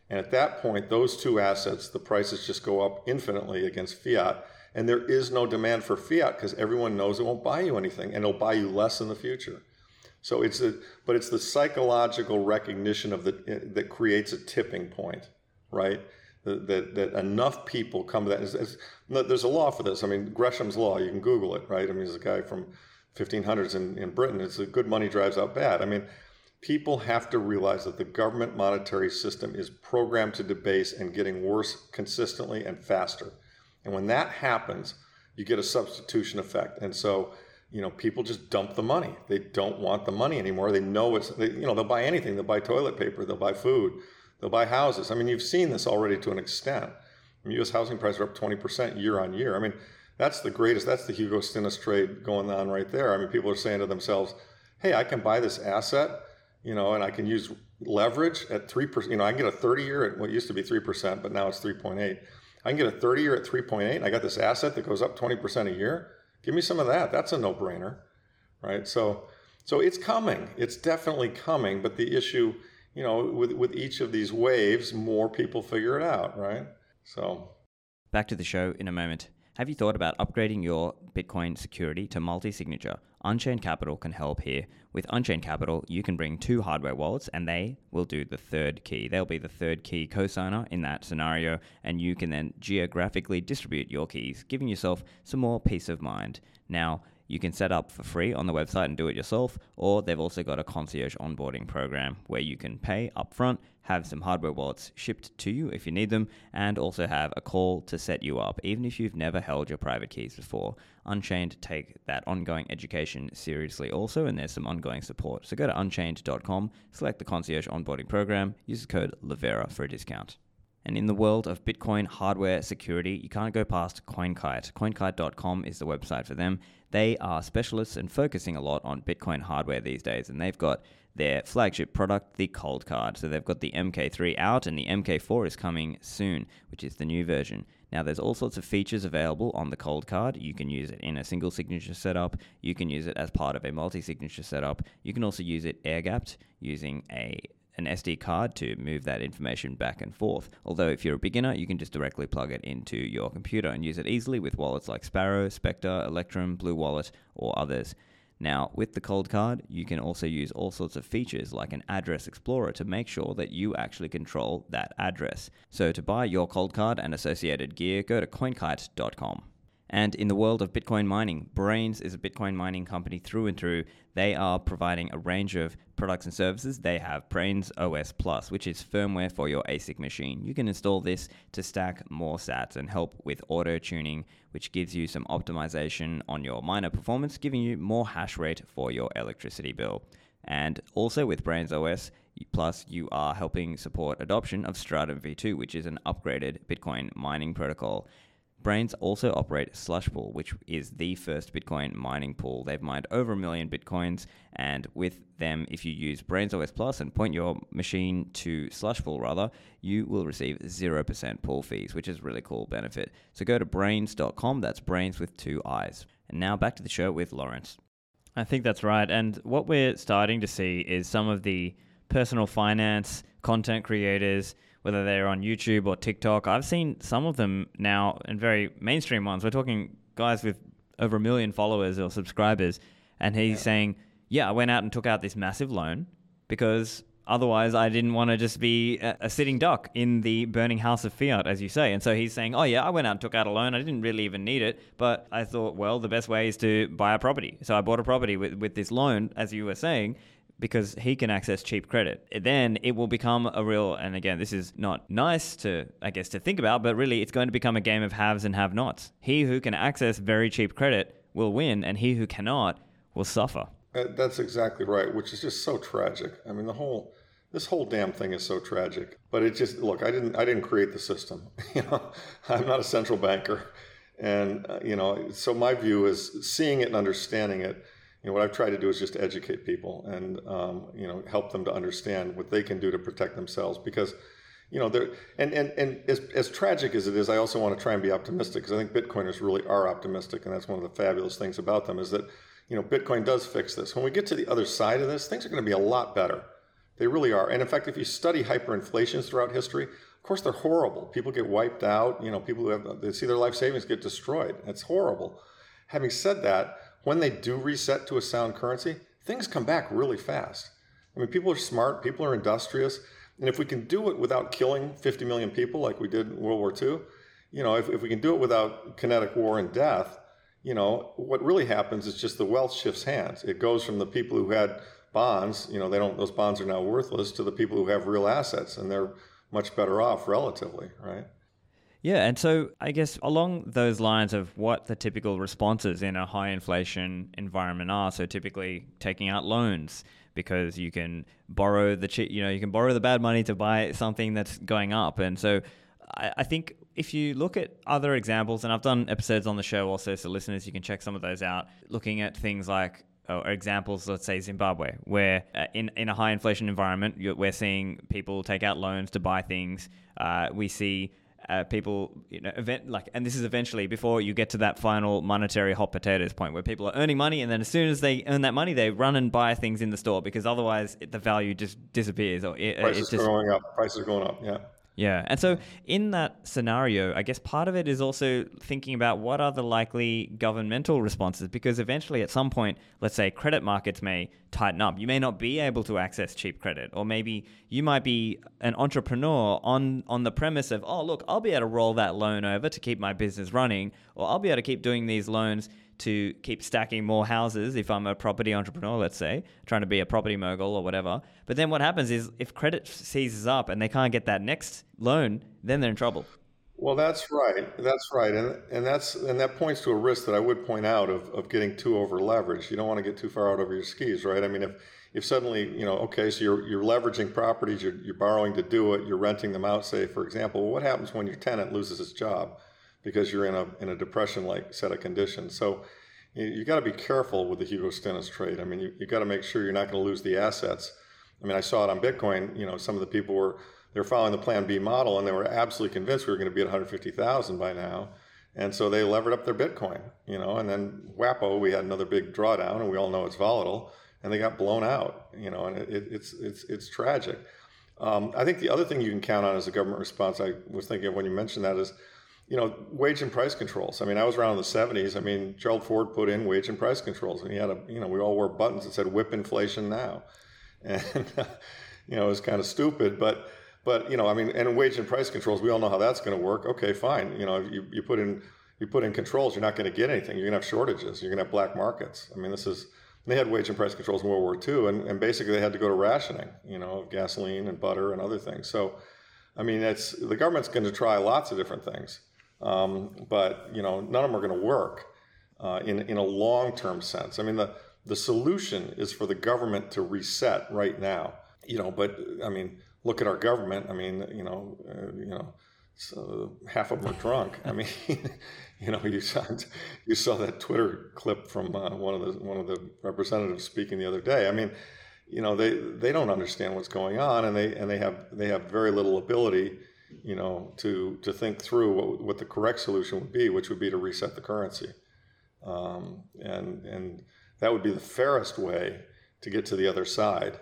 And at that point, those two assets, the prices just go up infinitely against fiat. And there is no demand for fiat because everyone knows it won't buy you anything and it'll buy you less in the future. So it's a, but it's the psychological recognition of the eh, that creates a tipping point, right? That, that, enough people come to that. It's, it's, there's a law for this. I mean, Gresham's law. You can Google it, right? I mean, there's a guy from 1500s in, in Britain. It's a good money drives out bad. I mean, people have to realize that the government monetary system is programmed to debase and getting worse consistently and faster. And when that happens, you get a substitution effect. And so you know, people just dump the money. They don't want the money anymore. They know it's, they, you know, they'll buy anything. They'll buy toilet paper. They'll buy food. They'll buy houses. I mean, you've seen this already to an extent. I mean, U.S. housing prices are up 20% year on year. I mean, that's the greatest. That's the Hugo Stinnes trade going on right there. I mean, people are saying to themselves, "Hey, I can buy this asset, you know, and I can use leverage at three percent. You know, I can get a 30 year at what used to be three percent, but now it's 3.8. I can get a 30 year at 3.8, and I got this asset that goes up 20% a year." Give me some of that. That's a no-brainer, right? So, so it's coming. It's definitely coming. But the issue, you know, with with each of these waves, more people figure it out, right? So, back to the show in a moment. Have you thought about upgrading your Bitcoin security to multi signature? Unchained Capital can help here. With Unchained Capital, you can bring two hardware wallets and they will do the third key. They'll be the third key cosigner in that scenario, and you can then geographically distribute your keys, giving yourself some more peace of mind. Now, you can set up for free on the website and do it yourself, or they've also got a concierge onboarding program where you can pay upfront, have some hardware wallets shipped to you if you need them, and also have a call to set you up, even if you've never held your private keys before. Unchained take that ongoing education seriously also, and there's some ongoing support. So go to unchained.com, select the concierge onboarding program, use the code Livera for a discount. And in the world of Bitcoin hardware security, you can't go past CoinKite. CoinKite.com is the website for them. They are specialists and focusing a lot on Bitcoin hardware these days, and they've got their flagship product, the Cold Card. So they've got the MK3 out, and the MK4 is coming soon, which is the new version. Now, there's all sorts of features available on the cold card. You can use it in a single signature setup. You can use it as part of a multi signature setup. You can also use it air gapped using a an SD card to move that information back and forth. Although, if you're a beginner, you can just directly plug it into your computer and use it easily with wallets like Sparrow, Specter, Electrum, Blue Wallet, or others. Now, with the cold card, you can also use all sorts of features like an address explorer to make sure that you actually control that address. So, to buy your cold card and associated gear, go to coinkite.com. And in the world of Bitcoin mining, Braiins is a Bitcoin mining company through and through. They are providing a range of products and services. They have Braiins OS Plus, which is firmware for your ASIC machine. You can install this to stack more sats and help with auto tuning, which gives you some optimization on your miner performance, giving you more hash rate for your electricity bill. And also with Braiins OS, Plus, you are helping support adoption of Stratum v2, which is an upgraded Bitcoin mining protocol. Braiins also operate Slushpool, which is the first Bitcoin mining pool. They've mined over a million Bitcoins, and with them, if you use Braiins OS Plus and point your machine to Slushpool, rather, you will receive 0% pool fees, which is a really cool benefit. So go to braiins.com, that's brains with two eyes. And now back to the show with Lawrence. I think that's right. And what we're starting to see is some of the personal finance content creators whether they're on YouTube or TikTok. I've seen some of them now and very mainstream ones. We're talking guys with over a million followers or subscribers, and he's yeah. saying, "Yeah, I went out and took out this massive loan because otherwise I didn't want to just be a, a, sitting duck in the burning house of fiat, as you say." And so he's saying, "Oh yeah, I went out and took out a loan. I didn't really even need it, but I thought, well, the best way is to buy a property. So I bought a property with with this loan, as you were saying." Because he can access cheap credit. Then it will become a real, and again, this is not nice to, I guess, to think about, but really it's going to become a game of haves and have nots. He who can access very cheap credit will win, and he who cannot will suffer. Uh, that's exactly right, which is just so tragic. I mean, the whole this whole damn thing is so tragic. But it just look, I didn't I didn't create the system. you know, I'm not a central banker, and uh, you know, so my view is seeing it and understanding it. You know, what I've tried to do is just educate people and um, you know help them to understand what they can do to protect themselves because you know, there and and and as, as tragic as it is, I also want to try and be optimistic because I think Bitcoiners really are optimistic, and that's one of the fabulous things about them is that you know Bitcoin does fix this. When we get to the other side of this, things are going to be a lot better. They really are. And in fact, if you study hyperinflations throughout history, of course they're horrible. People get wiped out. You know, people who have they see their life savings get destroyed. It's horrible. Having said that, when they do reset to a sound currency, things come back really fast. I mean, people are smart. People are industrious and if we can do it without killing 50 million people like we did in World War II, you know, if, if we can do it without kinetic war and death, you know, what really happens is just the wealth shifts hands. It goes from the people who had bonds, you know, they don't, those bonds are now worthless to the people who have real assets and they're much better off relatively, right? Yeah, and so I guess along those lines of what the typical responses in a high inflation environment are, so typically taking out loans, because you can borrow the you know, you can borrow the bad money to buy something that's going up. And so I, I think if you look at other examples, and I've done episodes on the show also, so listeners, you can check some of those out, looking at things like or examples, let's say Zimbabwe, where uh, in, in a high inflation environment, we're seeing people take out loans to buy things. Uh, we see uh, people, you know, event like, and this is eventually before you get to that final monetary hot potatoes point where people are earning money, and then as soon as they earn that money, they run and buy things in the store because otherwise it, the value just disappears or it, prices just, going up. Prices are going up. Yeah. Yeah. And so in that scenario, I guess part of it is also thinking about what are the likely governmental responses because eventually at some point, let's say credit markets may tighten up. You may not be able to access cheap credit or maybe you might be an entrepreneur on on the premise of, "Oh, look, I'll be able to roll that loan over to keep my business running or I'll be able to keep doing these loans to keep stacking more houses if I'm a property entrepreneur, let's say, trying to be a property mogul or whatever. But then what happens is if credit seizes up and they can't get that next loan, then they're in trouble. Well, that's right. That's right, and and that's and that points to a risk that I would point out of, of getting too over leveraged. You don't want to get too far out over your skis, right? I mean, if if suddenly you know, okay, so you're you're leveraging properties, you're you're borrowing to do it, you're renting them out, say for example. What happens when your tenant loses his job? Because you're in a in a depression like set of conditions. So you, you got to be careful with the Hugo Stinnes trade. I mean, you, you got to make sure you're not going to lose the assets. I mean, I saw it on Bitcoin. You know, some of the people were they're following the Plan B model, and they were absolutely convinced we were going to be at 150,000 by now. And so they levered up their Bitcoin, you know, and then WAPO, we had another big drawdown, and we all know it's volatile, and they got blown out, you know, and it, it's it's it's tragic. Um, I think the other thing you can count on as a government response, I was thinking of when you mentioned that, is you know, wage and price controls. I mean, I was around in the 70s. I mean, Gerald Ford put in wage and price controls, and he had a, you know, we all wore buttons that said whip inflation now. And, you know, it was kind of stupid, but, but, you know, I mean, and wage and price controls, we all know how that's going to work. Okay, fine. You know, you, you put in, you put in controls, you're not going to get anything. You're going to have shortages. You're going to have black markets. I mean, this is, they had wage and price controls in World War II, and, and basically they had to go to rationing, you know, of gasoline and butter and other things. So, I mean, it's the government's going to try lots of different things. Um, but you know, none of them are going to work uh, in in a long term sense. I mean, the the solution is for the government to reset right now. You know, but I mean, look at our government. I mean, you know, uh, you know, so half of them are drunk. I mean, you know, you saw you saw that Twitter clip from uh, one of the one of the representatives speaking the other day. I mean, you know, they they don't understand what's going on, and they and they have they have very little ability you know, to to think through what, what the correct solution would be, which would be to reset the currency, um, and and that would be the fairest way to get to the other side,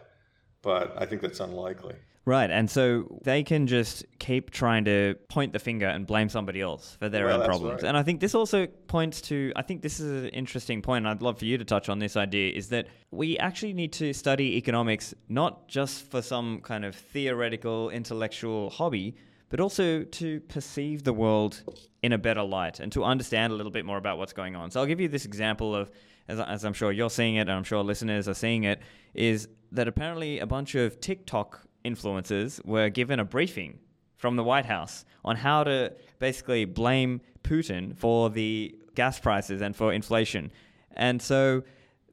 but I think that's unlikely. Right, and so they can just keep trying to point the finger and blame somebody else for their well, own problems. Right. And I think this also points to I think this is an interesting point, and I'd love for you to touch on this idea is that we actually need to study economics not just for some kind of theoretical intellectual hobby, but also to perceive the world in a better light and to understand a little bit more about what's going on. So I'll give you this example of, as, as I'm sure you're seeing it, and I'm sure listeners are seeing it, is that apparently a bunch of TikTok influencers were given a briefing from the White House on how to basically blame Putin for the gas prices and for inflation. And so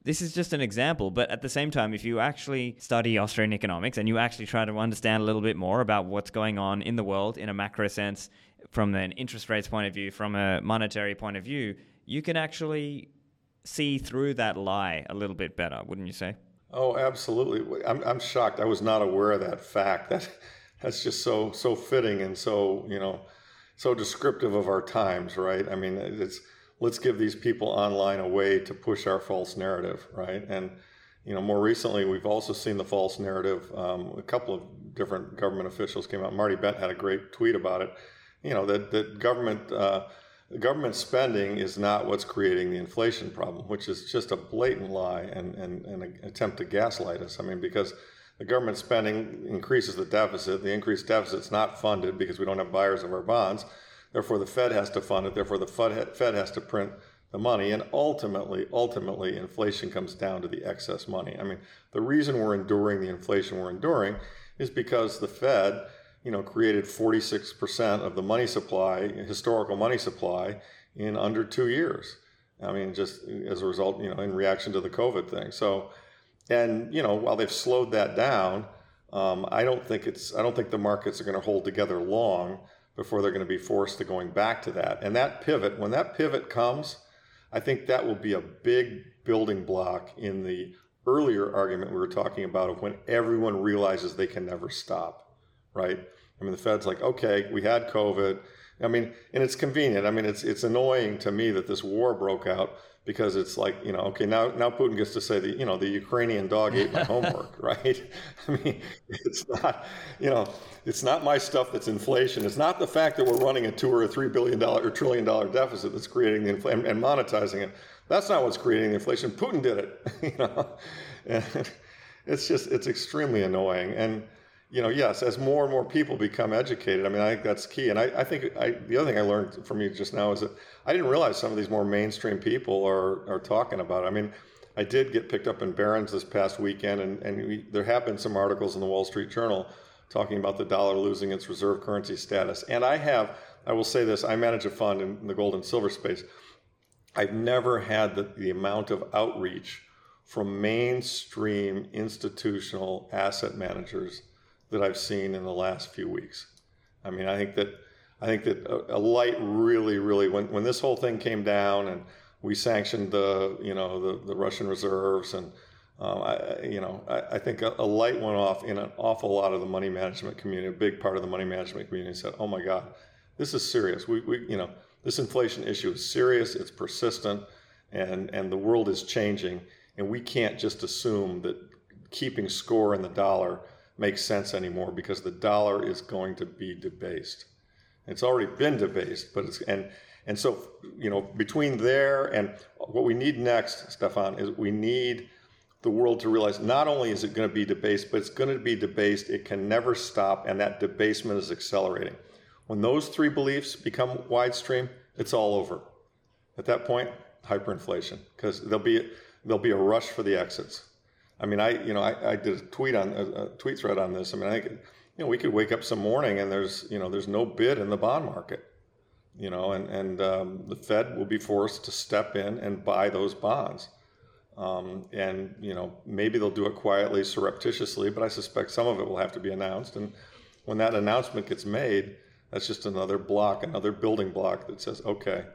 this is just an example, but at the same time, if you actually study Austrian economics and you actually try to understand a little bit more about what's going on in the world in a macro sense, from an interest rates point of view, from a monetary point of view, you can actually see through that lie a little bit better, wouldn't you say? Oh, absolutely. I'm, I'm shocked. I was not aware of that fact. That that's just so so fitting and so you know so descriptive of our times, right? I mean, it's let's give these people online a way to push our false narrative, right? And you know, more recently, we've also seen the false narrative. Um, a couple of different government officials came out. Marty Bent had a great tweet about it. You know that that government uh, government spending is not what's creating the inflation problem, which is just a blatant lie and, and, and an attempt to gaslight us. I mean, because the government spending increases the deficit. The increased deficit's not funded because we don't have buyers of our bonds. Therefore, the Fed has to fund it. Therefore, the Fed has to print the money. And ultimately, ultimately, inflation comes down to the excess money. I mean, the reason we're enduring the inflation we're enduring is because the Fed, you know, created 46% of the money supply, historical money supply, in under two years. I mean, just as a result, you know, in reaction to the COVID thing. So, and you know, while they've slowed that down, um, I don't think it's I don't think the markets are going to hold together long before they're going to be forced to going back to that. And that pivot, when that pivot comes, I think that will be a big building block in the earlier argument we were talking about of when everyone realizes they can never stop, right? I mean, the Fed's like, okay, we had COVID. I mean, and it's convenient. I mean, it's it's annoying to me that this war broke out because it's like you know okay now now Putin gets to say the you know the Ukrainian dog ate my homework right? I mean it's not you know it's not my stuff that's inflation. It's not the fact that we're running a two or a three billion dollar or trillion dollar deficit that's creating the inflation and monetizing it. That's not what's creating the inflation. Putin did it you know? And it's just it's extremely annoying. And you know, yes, as more and more people become educated, I mean, I think that's key. And I, I think I, the other thing I learned from you just now is that I didn't realize some of these more mainstream people are, are talking about it. I mean, I did get picked up in Barron's this past weekend, and, and we, there have been some articles in the Wall Street Journal talking about the dollar losing its reserve currency status. And I have, I will say this, I manage a fund in the gold and silver space. I've never had the, the amount of outreach from mainstream institutional asset managers that I've seen in the last few weeks. I mean, I think that I think that a, a light really, really when when this whole thing came down and we sanctioned the you know the, the Russian reserves and um, I, you know I, I think a, a, light went off in an awful lot of the money management community. A big part of the money management community said, "Oh my God, this is serious. We, we you know this inflation issue is serious. It's persistent, and and the world is changing, and we can't just assume that keeping score in the dollar." Makes sense anymore because the dollar is going to be debased. It's already been debased, but it's and and so you know between there and what we need next, Stephan, is we need the world to realize not only is it going to be debased, but it's going to be debased. It can never stop, and that debasement is accelerating. When those three beliefs become widestream, it's all over. At that point, hyperinflation, because there'll be there'll be a rush for the exits. I mean, I you know I, I did a tweet on a, tweet thread on this. I mean, I think you know we could wake up some morning and there's you know there's no bid in the bond market, you know, and and um, the Fed will be forced to step in and buy those bonds. Um, and you know maybe they'll do it quietly, surreptitiously, but I suspect some of it will have to be announced. And when that announcement gets made, that's just another block, another building block that says, okay,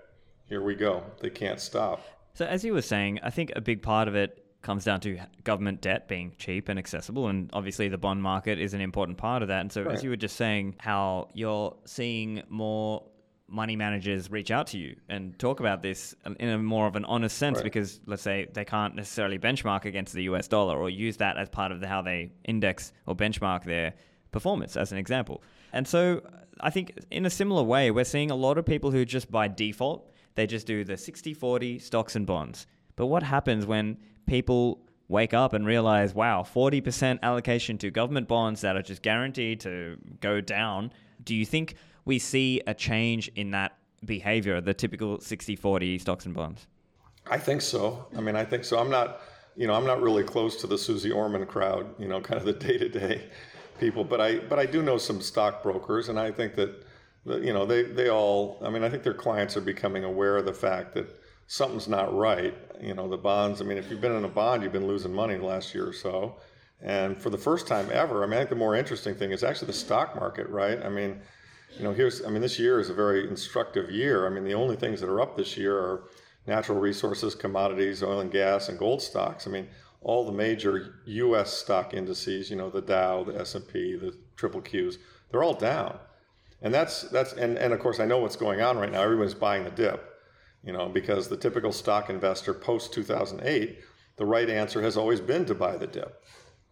here we go. They can't stop. So as you were saying, I think a big part of it comes down to government debt being cheap and accessible. And obviously, the bond market is an important part of that. And so, right. as you were just saying, how you're seeing more money managers reach out to you and talk about this in a more of an honest sense right. because let's say they can't necessarily benchmark against the US dollar or use that as part of the, how they index or benchmark their performance as an example. And so I think in a similar way we're seeing a lot of people who just by default they just do the 60/40 stocks and bonds. But what happens when people wake up and realize, wow, 40% allocation to government bonds that are just guaranteed to go down. Do you think we see a change in that behavior, the typical 60 40 stocks and bonds? I think so. I mean, I think so. I'm not, you know, I'm not really close to the Suze Orman crowd, you know, kind of the day to day people, but I, but I do know some stockbrokers, and I think that, you know, they, they all, I mean, I think their clients are becoming aware of the fact that something's not right. You know, the bonds. I mean, if you've been in a bond, you've been losing money the last year or so. And for the first time ever, I mean, I think the more interesting thing is actually the stock market, right? I mean, you know, here's, I mean, this year is a very instructive year. I mean, the only things that are up this year are natural resources, commodities, oil and gas, and gold stocks. I mean, all the major U.S. stock indices, you know, the Dow, the S&P, the triple Qs, they're all down. And that's, that's and, and of course, I know what's going on right now. Everyone's buying the dip, you know, because the typical stock investor post 2008, the right answer has always been to buy the dip,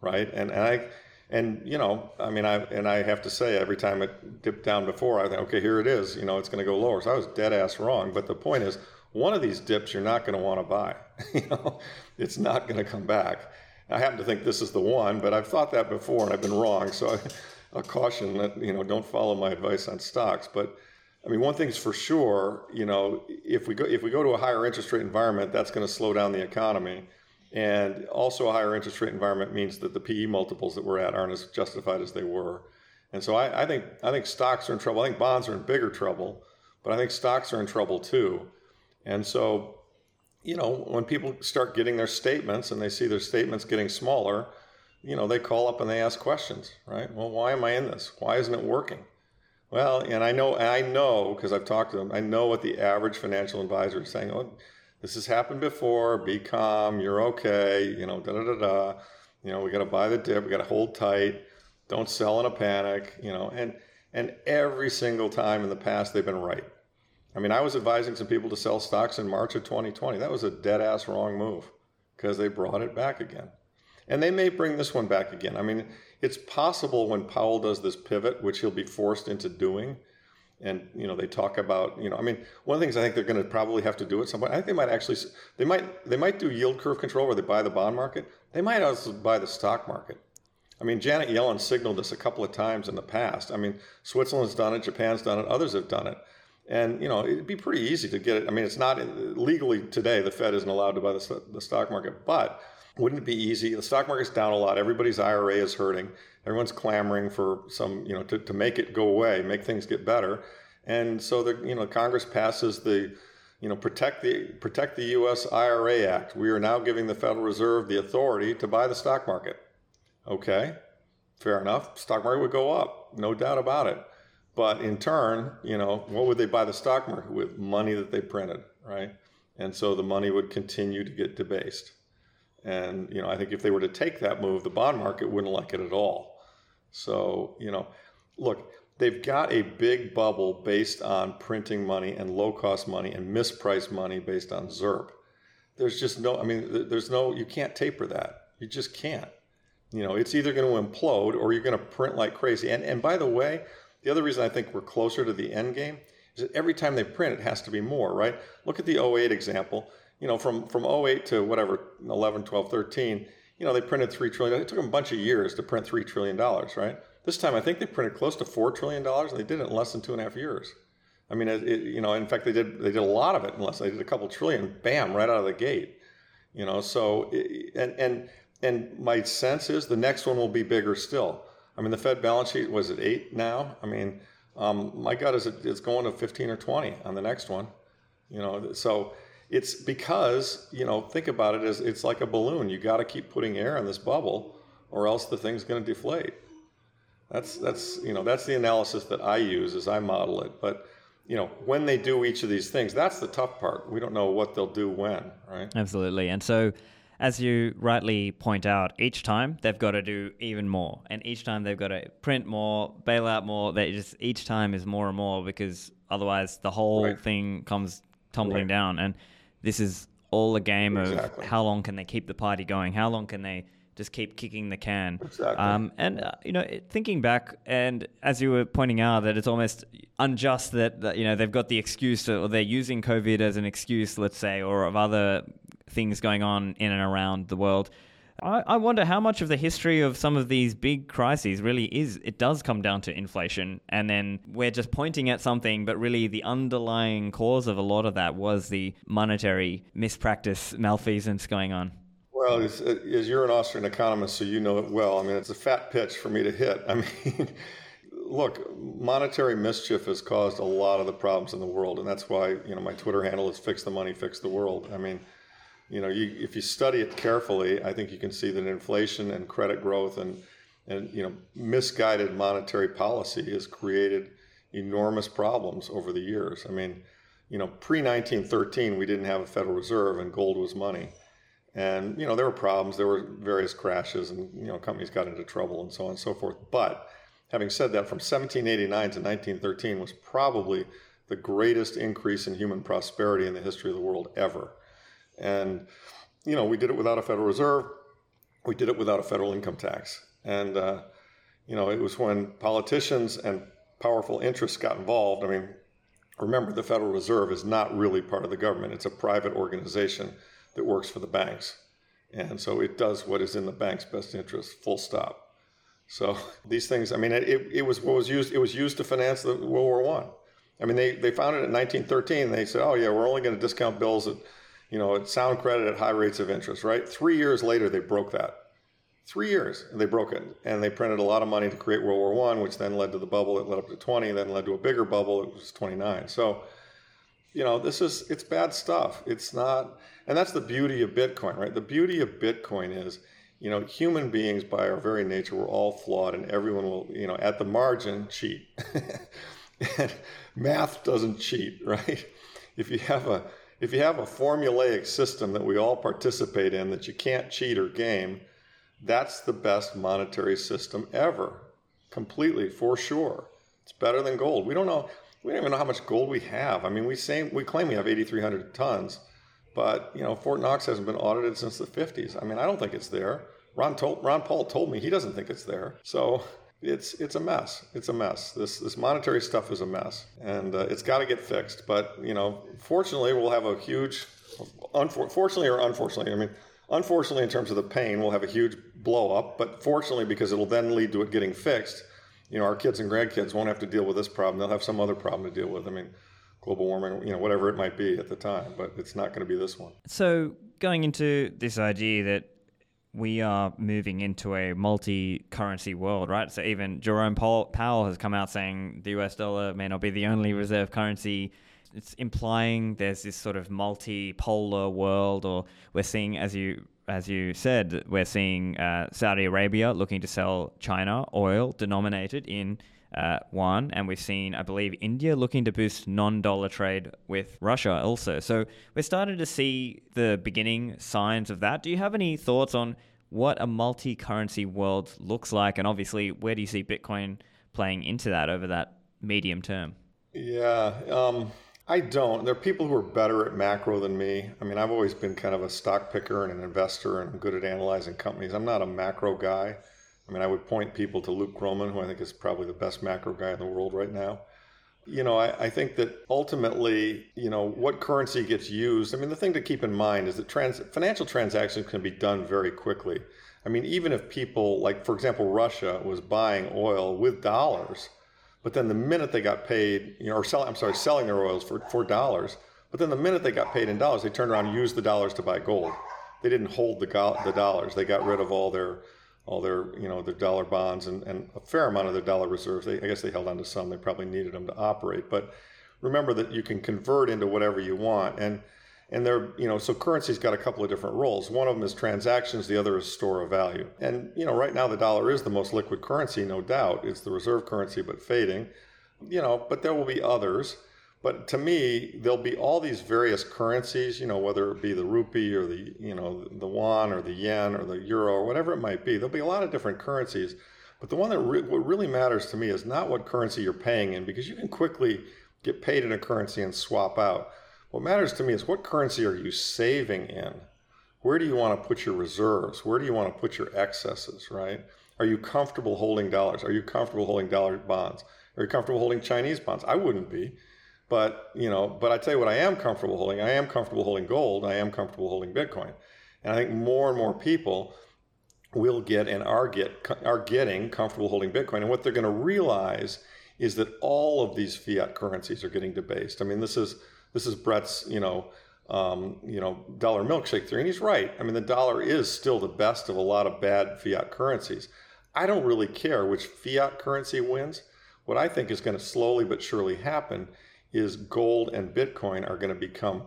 right? And, and I, and you know, I mean, I and I have to say, every time it dipped down before, I think, okay, here it is. You know, it's going to go lower. So I was dead ass wrong. But the point is, one of these dips you're not going to want to buy. you know, it's not going to come back. I happen to think this is the one, but I've thought that before and I've been wrong. So I, caution that you know don't follow my advice on stocks. But I mean, one thing's for sure. You know, if we go if we go to a higher interest rate environment, that's going to slow down the economy. And also, a higher interest rate environment means that the PE multiples that we're at aren't as justified as they were. And so, I, I think I think stocks are in trouble. I think bonds are in bigger trouble, but I think stocks are in trouble too. And so, you know, when people start getting their statements and they see their statements getting smaller, you know, they call up and they ask questions, right? Well, why am I in this? Why isn't it working? Well, and I know, I know because I've talked to them, I know what the average financial advisor is saying. Oh, this has happened before. Be calm. You're okay. You know, da da da da. You know, we got to buy the dip. We got to hold tight. Don't sell in a panic. You know, and and every single time in the past they've been right. I mean, I was advising some people to sell stocks in March of 2020. That was a dead ass wrong move because they brought it back again. And they may bring this one back again. I mean, it's possible when Powell does this pivot, which he'll be forced into doing, and you know they talk about you know I mean one of the things I think they're going to probably have to do at some point I think they might actually they might they might do yield curve control where they buy the bond market. They might also buy the stock market. I mean Janet Yellen signaled this a couple of times in the past. I mean Switzerland's done it Japan's done it others have done it. And you know it'd be pretty easy to get it. I mean it's not legally today the Fed isn't allowed to buy the, the stock market but wouldn't it be easy? The stock market's down a lot. Everybody's IRA is hurting. Everyone's clamoring for some, you know, to, to make it go away, make things get better. And so the, you know, Congress passes the, you know, protect the protect the U.S. IRA Act. We are now giving the Federal Reserve the authority to buy the stock market. Okay, fair enough. Stock market would go up, no doubt about it. But in turn, you know, what would they buy the stock market with? Money that they printed, right? And so the money would continue to get debased. And you know, I think if they were to take that move, the bond market wouldn't like it at all. So you know, look, they've got a big bubble based on printing money and low cost money and mispriced money based on ZIRP. There's just no, I mean, there's no, you can't taper that. You just can't. You know, it's either going to implode or you're going to print like crazy. And and by the way, the other reason I think we're closer to the end game is that every time they print, it has to be more, right? Look at the 08 example you know, from, from 08 to whatever, 11, 12, 13, you know, they printed 3 trillion. It took them a bunch of years to print $3 trillion, right? This time, I think they printed close to $4 trillion and they did it in less than two and a half years. I mean, it, it, you know, in fact, they did, they did a lot of it unless they did a couple trillion, bam, right out of the gate, you know, so, and, and, and my sense is the next one will be bigger still. I mean, the Fed balance sheet was at eight now. I mean, um, my gut is it's going to 15 or 20 on the next one, you know, so, it's because, you know, think about it as it's like a balloon. You got to keep putting air in this bubble or else the thing's going to deflate. That's that's you know that's the analysis that I use as I model it. But you know when they do each of these things, that's the tough part. We don't know what they'll do when, right? Absolutely. And so, as you rightly point out, each time they've got to do even more, and each time they've got to print more, bail out more. They just each time is more and more because otherwise the whole right. thing comes tumbling right. down. And this is all a game exactly. of how long can they keep the party going? How long can they just keep kicking the can? Exactly. Um, and uh, you know, thinking back, and as you were pointing out, that it's almost unjust that, that you know they've got the excuse, or they're using COVID as an excuse, let's say, or of other things going on in and around the world I, I wonder how much of the history of some of these big crises really is it does come down to inflation, and then we're just pointing at something, but really the underlying cause of a lot of that was the monetary mispractice, malfeasance going on. Well, as, uh, as, you're an Austrian economist, so you know it well. I mean, it's a fat pitch for me to hit. I mean, look, monetary mischief has caused a lot of the problems in the world, and that's why you know my Twitter handle is "Fix the Money, Fix the World." I mean, you know, you, if you study it carefully, I think you can see that inflation and credit growth and and you know misguided monetary policy has created enormous problems over the years. I mean, you know, pre 1913, we didn't have a Federal Reserve, and gold was money. And you know, there were problems. There were various crashes, and you know, companies got into trouble, and so on and so forth. But having said that, from 1789 to 1913 was probably the greatest increase in human prosperity in the history of the world ever. And, you know, we did it without a Federal Reserve. We did it without a federal income tax. And, uh, you know, it was when politicians and powerful interests got involved. I mean, remember, the Federal Reserve is not really part of the government, it's a private organization that works for the banks. And so it does what is in the bank's best interest, full stop. So these things, I mean, it, it was what was used, it was used to finance the World War One. I. I mean, they, they found it in 1913. They said, oh, yeah, we're only going to discount bills at you know, sound credit at high rates of interest, right? Three years later, they broke that. Three years, they broke it, and they printed a lot of money to create World War One, which then led to the bubble. It led up to 20, then led to a bigger bubble. It was 29. So, you know, this is it's bad stuff. It's not, and that's the beauty of Bitcoin, right? The beauty of Bitcoin is, you know, human beings by our very nature, we're all flawed, and everyone will, you know, at the margin cheat. and math doesn't cheat, right? If you have a if you have a formulaic system that we all participate in that you can't cheat or game, that's the best monetary system ever. Completely, for sure. It's better than gold. We don't know. We don't even know how much gold we have. I mean, we say we claim we have 8,300 tons, but you know, Fort Knox hasn't been audited since the 50s. I mean, I don't think it's there. Ron told Ron Paul told me he doesn't think it's there. So it's it's a mess. It's a mess. This this monetary stuff is a mess, and uh, it's got to get fixed. But you know, fortunately, we'll have a huge, unfortunately or unfortunately, I mean, unfortunately in terms of the pain, we'll have a huge blow up. But fortunately, because it'll then lead to it getting fixed, you know, our kids and grandkids won't have to deal with this problem. They'll have some other problem to deal with. I mean, global warming, you know, whatever it might be at the time, but it's not going to be this one. So going into this idea that we are moving into a multi-currency world, right? So even Jerome Powell has come out saying the US dollar may not be the only reserve currency. It's implying there's this sort of multi-polar world, or we're seeing, as you as you said, we're seeing uh, Saudi Arabia looking to sell China oil denominated in uh, one, and we've seen, I believe, India looking to boost non-dollar trade with Russia also. So we're starting to see the beginning signs of that. Do you have any thoughts on what a multi-currency world looks like, and obviously, where do you see Bitcoin playing into that over that medium term? Yeah. Um, I don't. There are people who are better at macro than me. I mean, I've always been kind of a stock picker and an investor, and I'm good at analyzing companies. I'm not a macro guy. I mean, I would point people to Luke Gromen, who I think is probably the best macro guy in the world right now. You know, I, I, think that ultimately, you know, what currency gets used. I mean, the thing to keep in mind is that trans, financial transactions can be done very quickly. I mean, even if people, like, for example, Russia was buying oil with dollars, but then the minute they got paid, you know, or sell, I'm sorry, selling their oils for, for dollars, but then the minute they got paid in dollars, they turned around and used the dollars to buy gold. They didn't hold the, go- the dollars. They got rid of all their all their you know their dollar bonds and, and a fair amount of their dollar reserves. They, I guess they held on to some. They probably needed them to operate. But remember that you can convert into whatever you want, and and they're you know so currency's got a couple of different roles. One of them is transactions. The other is store of value. And you know right now the dollar is the most liquid currency, no doubt. It's the reserve currency, but fading. You know, but there will be others. But to me, there'll be all these various currencies, you know, whether it be the rupee or the, you know, the yuan or the yen or the euro or whatever it might be. There'll be a lot of different currencies. But the one that re- what really matters to me is not what currency you're paying in, because you can quickly get paid in a currency and swap out. What matters to me is what currency are you saving in? Where do you want to put your reserves? Where do you want to put your excesses, right? Are you comfortable holding dollars? Are you comfortable holding dollar bonds? Are you comfortable holding Chinese bonds? I wouldn't be. But you know, but I tell you what, I am comfortable holding. I am comfortable holding gold. I am comfortable holding Bitcoin, and I think more and more people will get and are get are getting comfortable holding Bitcoin. And what they're going to realize is that all of these fiat currencies are getting debased. I mean, this is this is Brent's you know um, you know dollar milkshake theory, and he's right. I mean, the dollar is still the best of a lot of bad fiat currencies. I don't really care which fiat currency wins what I think is going to slowly but surely happen is gold and Bitcoin are going to become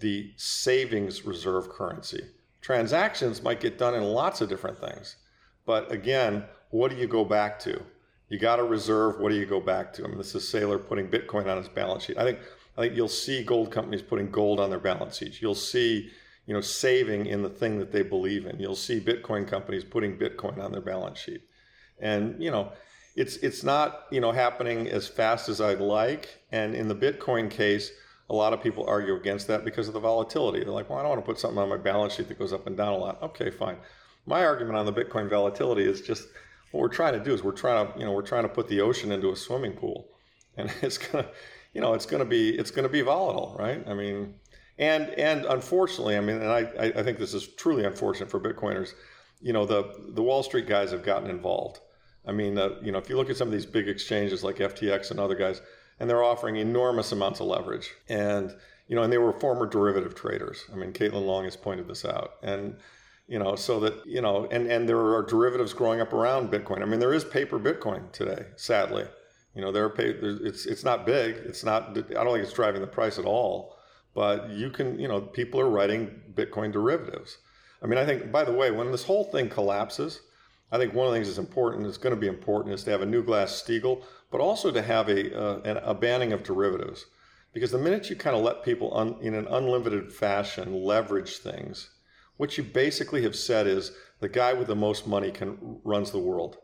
the savings reserve currency. Transactions might get done in lots of different things. But again, what do you go back to? You got a reserve. What do you go back to? I mean, this is Saylor putting Bitcoin on his balance sheet. I think I think you'll see gold companies putting gold on their balance sheets. You'll see, you know, saving in the thing that they believe in. You'll see Bitcoin companies putting Bitcoin on their balance sheet. And, you know, it's it's not, you know, happening as fast as I'd like. And in the Bitcoin case, a lot of people argue against that because of the volatility. They're like, well, I don't want to put something on my balance sheet that goes up and down a lot. Okay, fine. My argument on the Bitcoin volatility is just what we're trying to do is we're trying to, you know, we're trying to put the ocean into a swimming pool. And it's gonna, you know, it's gonna be it's gonna be volatile, right? I mean, and and unfortunately, I mean, and I, I think this is truly unfortunate for Bitcoiners. You know, the the Wall Street guys have gotten involved. I mean, uh, you know, if you look at some of these big exchanges like FTX and other guys, and they're offering enormous amounts of leverage. And you know, and they were former derivative traders. I mean, Caitlin Long has pointed this out, and you know, so that you know, and and there are derivatives growing up around Bitcoin. I mean, there is paper Bitcoin today, sadly. You know, there are pay, it's it's not big. It's not. I don't think it's driving the price at all. But you can, you know, people are writing Bitcoin derivatives. I mean, I think, by the way, when this whole thing collapses, I think one of the things that's important, is going to be important, is to have a new Glass Steagall but also to have a, uh, a banning of derivatives. Because the minute you kind of let people un, in an unlimited fashion leverage things, what you basically have said is the guy with the most money can runs the world.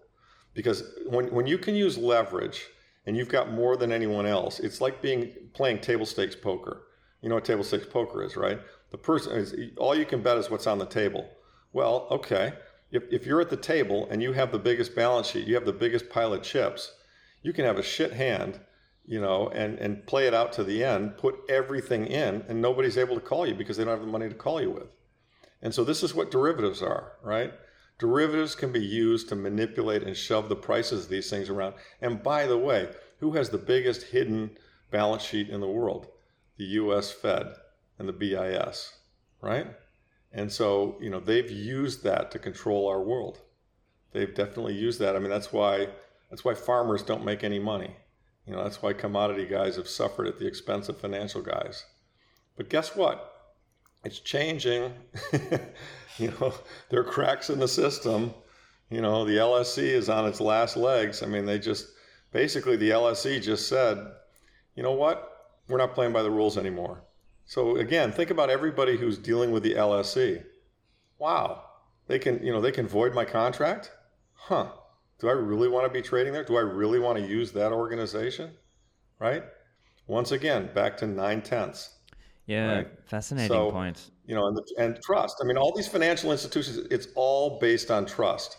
Because when, when you can use leverage and you've got more than anyone else, it's like being playing table stakes poker. You know what table stakes poker is, right? The person is all you can bet is what's on the table. Well, okay. If, if you're at the table and you have the biggest balance sheet, you have the biggest pile of chips, you can have a shit hand, you know, and, and play it out to the end, put everything in, and nobody's able to call you because they don't have the money to call you with. And so this is what derivatives are, right? Derivatives can be used to manipulate and shove the prices of these things around. And by the way, who has the biggest hidden balance sheet in the world? The US Fed and the BIS, right? And so, you know, they've used that to control our world. They've definitely used that. I mean, that's why that's why farmers don't make any money. You know, that's why commodity guys have suffered at the expense of financial guys. But guess what? It's changing. you know, there are cracks in the system. You know, the LME is on its last legs. I mean, they just basically the LME just said, you know what? We're not playing by the rules anymore. So again, think about everybody who's dealing with the LME. Wow, they can, you know, they can void my contract? Huh do I really want to be trading there? Do I really want to use that organization? Right? Once again, back to nine tenths. Yeah, right? fascinating so, points. You know, and, the, and trust. I mean, all these financial institutions, it's all based on trust.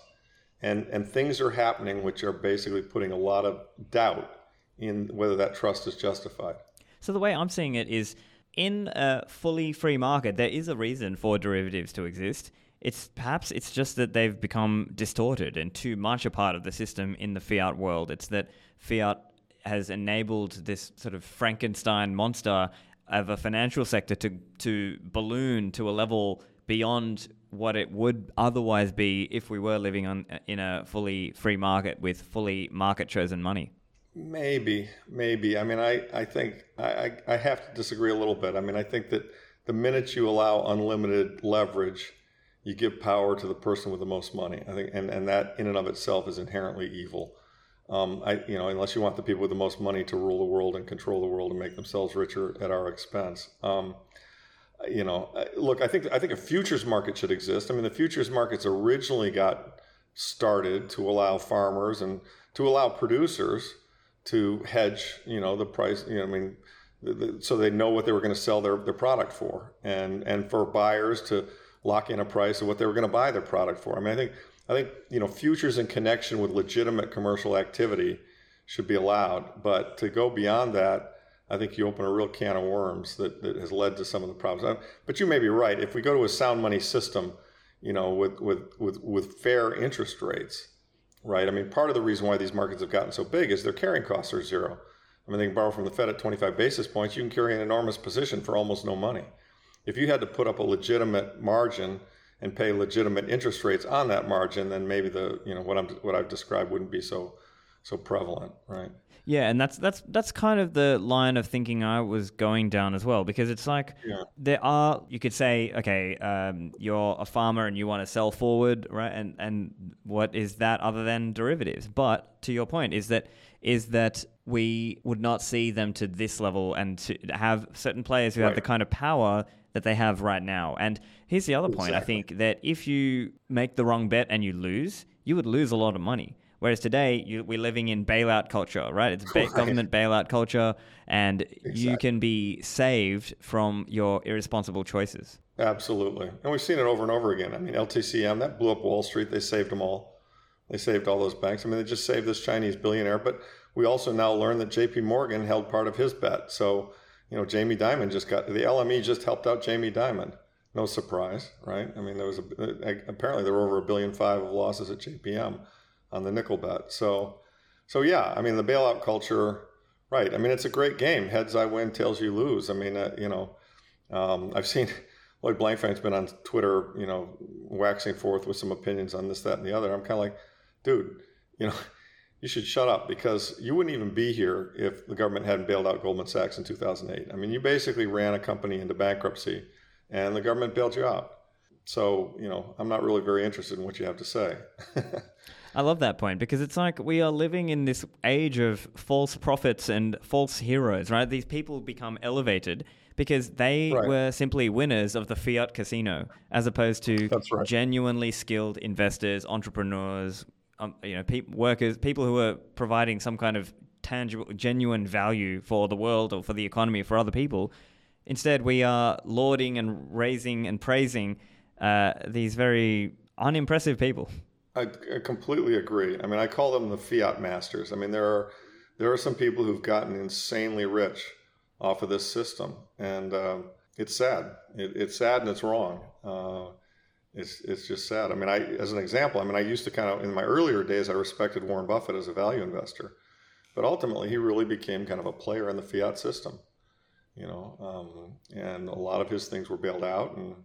And, and things are happening which are basically putting a lot of doubt in whether that trust is justified. So the way I'm seeing it is in a fully free market, there is a reason for derivatives to exist. It's perhaps it's just that they've become distorted and too much a part of the system in the fiat world. It's that fiat has enabled this sort of Frankenstein monster of a financial sector to to balloon to a level beyond what it would otherwise be if we were living on in a fully free market with fully market chosen money. Maybe, maybe. I mean, I, I think I, I have to disagree a little bit. I mean, I think that the minute you allow unlimited leverage, you give power to the person with the most money. I think, and, and that in and of itself is inherently evil. Um, I, you know, unless you want the people with the most money to rule the world and control the world and make themselves richer at our expense. Um, you know, look, I think I think a futures market should exist. I mean, the futures markets originally got started to allow farmers and to allow producers to hedge, you know, the price. You know, I mean, the, the, so they know what they were going to sell their, their product for, and and for buyers to lock in a price of what they were going to buy their product for. I mean, I think I think you know futures in connection with legitimate commercial activity should be allowed, but to go beyond that, I think you open a real can of worms that, that has led to some of the problems. But you may be right. If we go to a sound money system, you know, with with with with fair interest rates, right? I mean, part of the reason why these markets have gotten so big is their carrying costs are zero. I mean, they can borrow from the Fed at 25 basis points. You can carry an enormous position for almost no money if you had to put up a legitimate margin and pay legitimate interest rates on that margin, then maybe the you know what I'm what I've described wouldn't be so so prevalent, right? Yeah, and that's that's that's kind of the line of thinking I was going down as well, because it's like Yeah. there are you could say, okay, um, you're a farmer and you want to sell forward, right? And and what is that other than derivatives? But to your point, is that is that we would not see them to this level and to have certain players who have the kind of power that they have right now. And here's the other point: I think that if you make the wrong bet and you lose, you would lose a lot of money. Whereas today, you, we're living in bailout culture, right? It's ba- Right. government bailout culture, and you can be saved from your irresponsible choices. Absolutely. And we've seen it over and over again. I mean, LTCM, that blew up Wall Street. They saved them all. They saved all those banks. I mean, they just saved this Chinese billionaire. But we also now learn that JP Morgan held part of his bet. So, you know, Jamie Dimon just got the LME just helped out Jamie Dimon. No surprise, right? I mean, there was a, apparently there were over a billion five of losses at JPM on the nickel bet. So, so yeah, I mean, the bailout culture, right? I mean, it's a great game. Heads I win, tails you lose. I mean, uh, you know, um, I've seen Lloyd Blankfein's been on Twitter, you know, waxing forth with some opinions on this, that, and the other. I'm kind of like, dude, you know, you should shut up because you wouldn't even be here if the government hadn't bailed out Goldman Sachs in 2008. I mean, you basically ran a company into bankruptcy and the government bailed you out. So, you know, I'm not really very interested in what you have to say. I love that point because it's like we are living in this age of false prophets and false heroes, right? These people become elevated because they Right. were simply winners of the fiat casino as opposed to right. genuinely skilled investors, entrepreneurs, um, you know, peop workers, people who are providing some kind of tangible, genuine value for the world or for the economy or for other people. Instead, we are lauding and raising and praising uh, these very unimpressive people. I, I completely agree. I mean, I call them the fiat masters. I mean, there are there are some people who've gotten insanely rich off of this system, and um, it's sad. It, it's sad and it's wrong. Uh, it's it's just sad. I mean, I as an example, I mean, I used to kind of in my earlier days, I respected Warren Buffett as a value investor, but ultimately, he really became kind of a player in the fiat system. You know, um, and a lot of his things were bailed out, and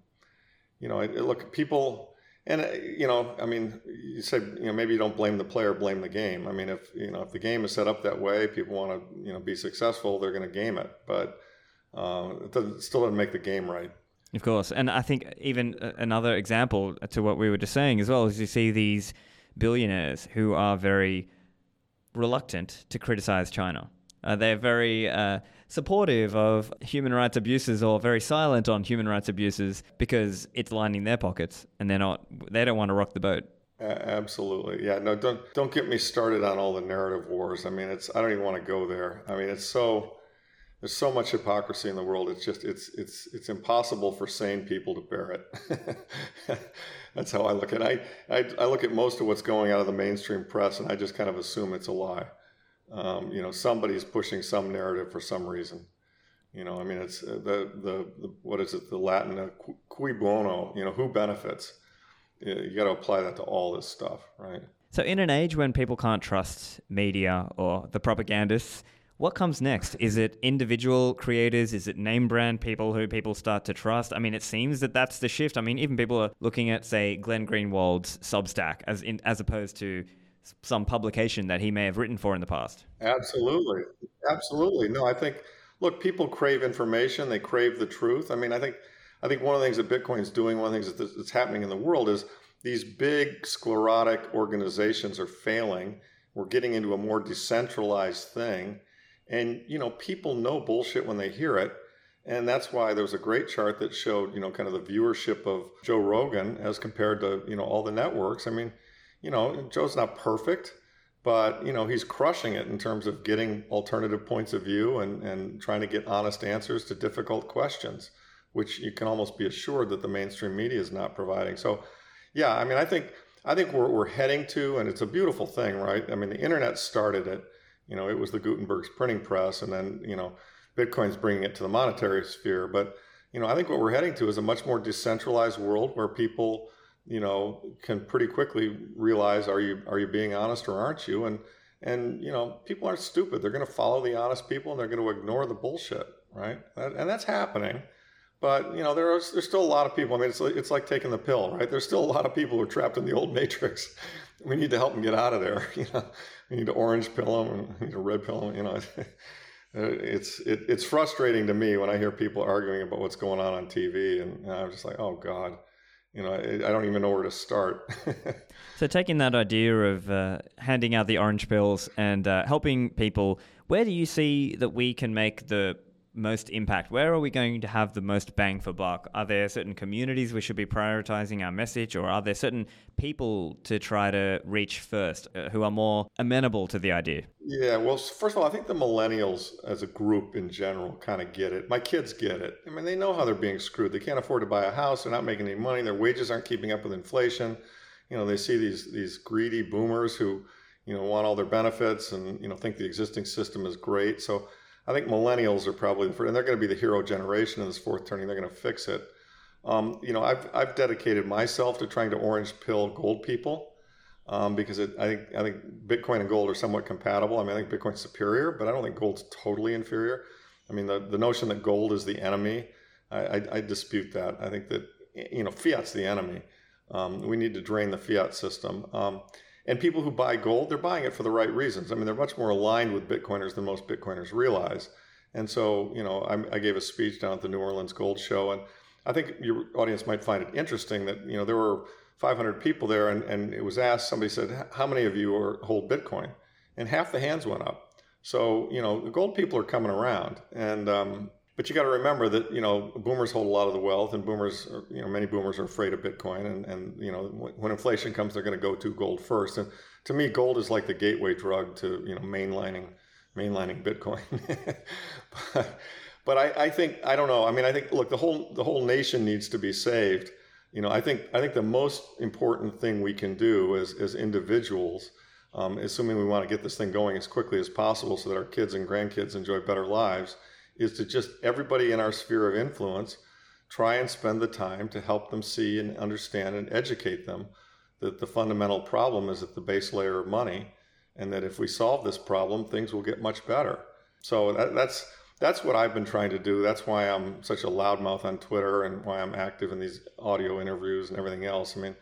you know, it, it, look, people. And uh, you know, I mean, you said you know maybe you don't blame the player, blame the game. I mean, if you know if the game is set up that way, people want to you know be successful, they're going to game it. But uh, it, doesn't, still doesn't make the game right. Of course. And I think even another example to what we were just saying as well is you see these billionaires who are very reluctant to criticize China. Uh, they're very uh, supportive of human rights abuses or very silent on human rights abuses because it's lining their pockets and they're not they don't want to rock the boat. A- absolutely, yeah. No, don't don't get me started on all the narrative wars. I mean, it's I don't even want to go there. I mean, it's so there's so much hypocrisy in the world. It's just it's it's it's impossible for sane people to bear it. That's how I look at it. I, I I look at most of what's going out of the mainstream press, and I just kind of assume it's a lie. Um, you know, somebody's pushing some narrative for some reason. You know, I mean, it's uh, the, the, the what is it? The Latin uh, bono. You know, who benefits? You, got to apply that to all this stuff, right? So in an age when people can't trust media or the propagandists, what comes next? Is it individual creators? Is it name brand people who people start to trust? I mean, it seems that that's the shift. I mean, even people are looking at, say, Glenn Greenwald's Substack as in, as opposed to some publication that he may have written for in the past. Absolutely, absolutely. No, I think look, people crave information. They crave the truth. I mean, I think I think one of the things that Bitcoin's doing, one of the things that- that's happening in the world is these big sclerotic organizations are failing. We're getting into a more decentralized thing, and you know, people know bullshit when they hear it. And that's why there was a great chart that showed, you know, kind of the viewership of Joe Rogan as compared to, you know, all the networks. I mean, you know, Joe's not perfect, but you know he's crushing it in terms of getting alternative points of view and, and trying to get honest answers to difficult questions which you can almost be assured that the mainstream media is not providing. So yeah i mean i think i think we're, we're heading to and it's a beautiful thing right? I mean the internet started it you know it was the gutenberg's printing press and then you know bitcoin's bringing it to the monetary sphere. But you know i think what we're heading to is a much more decentralized world where people you know can pretty quickly realize are you are you being honest or aren't you? And and you know people aren't stupid. They're going to follow the honest people and they're going to ignore the bullshit right? And that's happening. But you know there are there's still a lot of people. I mean it's like, it's like taking the pill right? There's still a lot of people who are trapped in the old matrix. We need to help them get out of there. You know, we need to orange pill them and we need to red pill them. You know, uh, it's it, it's frustrating to me when I hear people arguing about what's going on on TV, and, and I'm just like, oh God, you know, I, I don't even know where to start. so taking that idea of uh, handing out the orange pills and uh, helping people, where do you see that we can make the most impact? Where are we going to have the most bang for buck? Are there certain communities we should be prioritizing our message, or are there certain people to try to reach first uh, who are more amenable to the idea? Yeah, well, first of all, I think the millennials as a group in general kind of get it. My kids get it. I mean, they know how they're being screwed. They can't afford to buy a house. They're not making any money. Their wages aren't keeping up with inflation. You know, they see these these greedy boomers who, you know, want all their benefits and you know think the existing system is great. So I think millennials are probably the first, and they're going to be the hero generation in this fourth turning. They're going to fix it. Um, you know, I've, I've dedicated myself to trying to orange pill gold people um, because it, I think I think Bitcoin and gold are somewhat compatible. I mean, I think Bitcoin's superior, but I don't think gold's totally inferior. I mean, the, the notion that gold is the enemy, I, I, I dispute that. I think that you know fiat's the enemy. Um, we need to drain the fiat system. Um, and people who buy gold, they're buying it for the right reasons. I mean, they're much more aligned with Bitcoiners than most Bitcoiners realize. And so, you know, I, I gave a speech down at the New Orleans Gold Show, and I think your audience might find it interesting that, you know, there were 500 people there, and, and it was asked, somebody said, How many of you are, hold Bitcoin? And half the hands went up. So, you know, the gold people are coming around. And, um, but you got to remember that you know boomers hold a lot of the wealth, and boomers, are, you know, many boomers are afraid of Bitcoin, and and you know when inflation comes, they're going to go to gold first. And to me, gold is like the gateway drug to you know mainlining mainlining Bitcoin. but, but I, I think I don't know. I mean, I think look, the whole the whole nation needs to be saved. You know, I think I think the most important thing we can do as as individuals. Um, assuming we want to get this thing going as quickly as possible so that our kids and grandkids enjoy better lives, is to just everybody in our sphere of influence try and spend the time to help them see and understand and educate them that the fundamental problem is at the base layer of money and that if we solve this problem things will get much better so that, that's that's what I've been trying to do. That's why I'm such a loudmouth on Twitter and why I'm active in these audio interviews and everything else. I mean,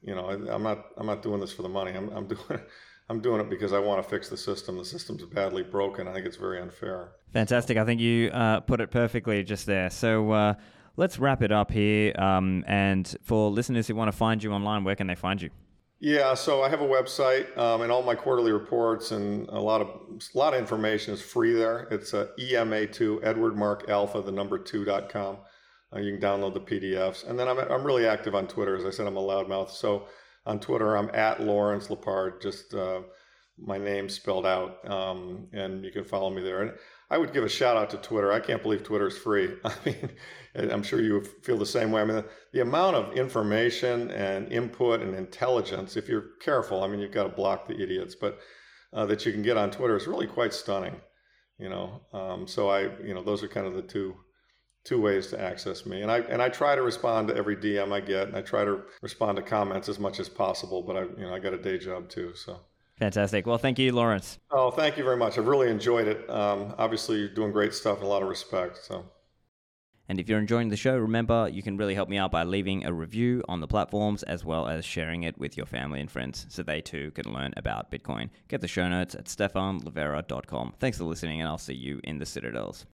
you know, I'm not I'm not doing this for the money. I'm, I'm doing I'm doing it because I want to fix the system. The system's badly broken. I think it's very unfair. Fantastic. I think you uh, put it perfectly just there. So uh, let's wrap it up here. Um, and for listeners who want to find you online, where can they find you? Yeah, so I have a website, um, and all my quarterly reports and a lot of a lot of information is free there. It's uh, EMA2 Edward Mark Alpha, the number two dot com. Uh, you can download the PDFs, and then I'm I'm really active on Twitter. As I said, I'm a loudmouth, so on Twitter, I'm at Lawrence Lepard, just uh, my name spelled out, um, and you can follow me there. And I would give a shout out to Twitter. I can't believe Twitter is free. I mean, I'm sure you feel the same way. I mean, the, the amount of information and input and intelligence, if you're careful, I mean, you've got to block the idiots, but uh, that you can get on Twitter is really quite stunning. You know, um, so I, you know, those are kind of the two two ways to access me. And I and I try to respond to every DM I get, and I try to respond to comments as much as possible. But I, you know, I got a day job too, so. Fantastic. Well, thank you, Lawrence. Oh, thank you very much. I've really enjoyed it. Um, obviously, you're doing great stuff and a lot of respect. So. And if you're enjoying the show, remember you can really help me out by leaving a review on the platforms as well as sharing it with your family and friends so they too can learn about Bitcoin. Get the show notes at stephanlivera.com. Thanks for listening, and I'll see you in the Citadels.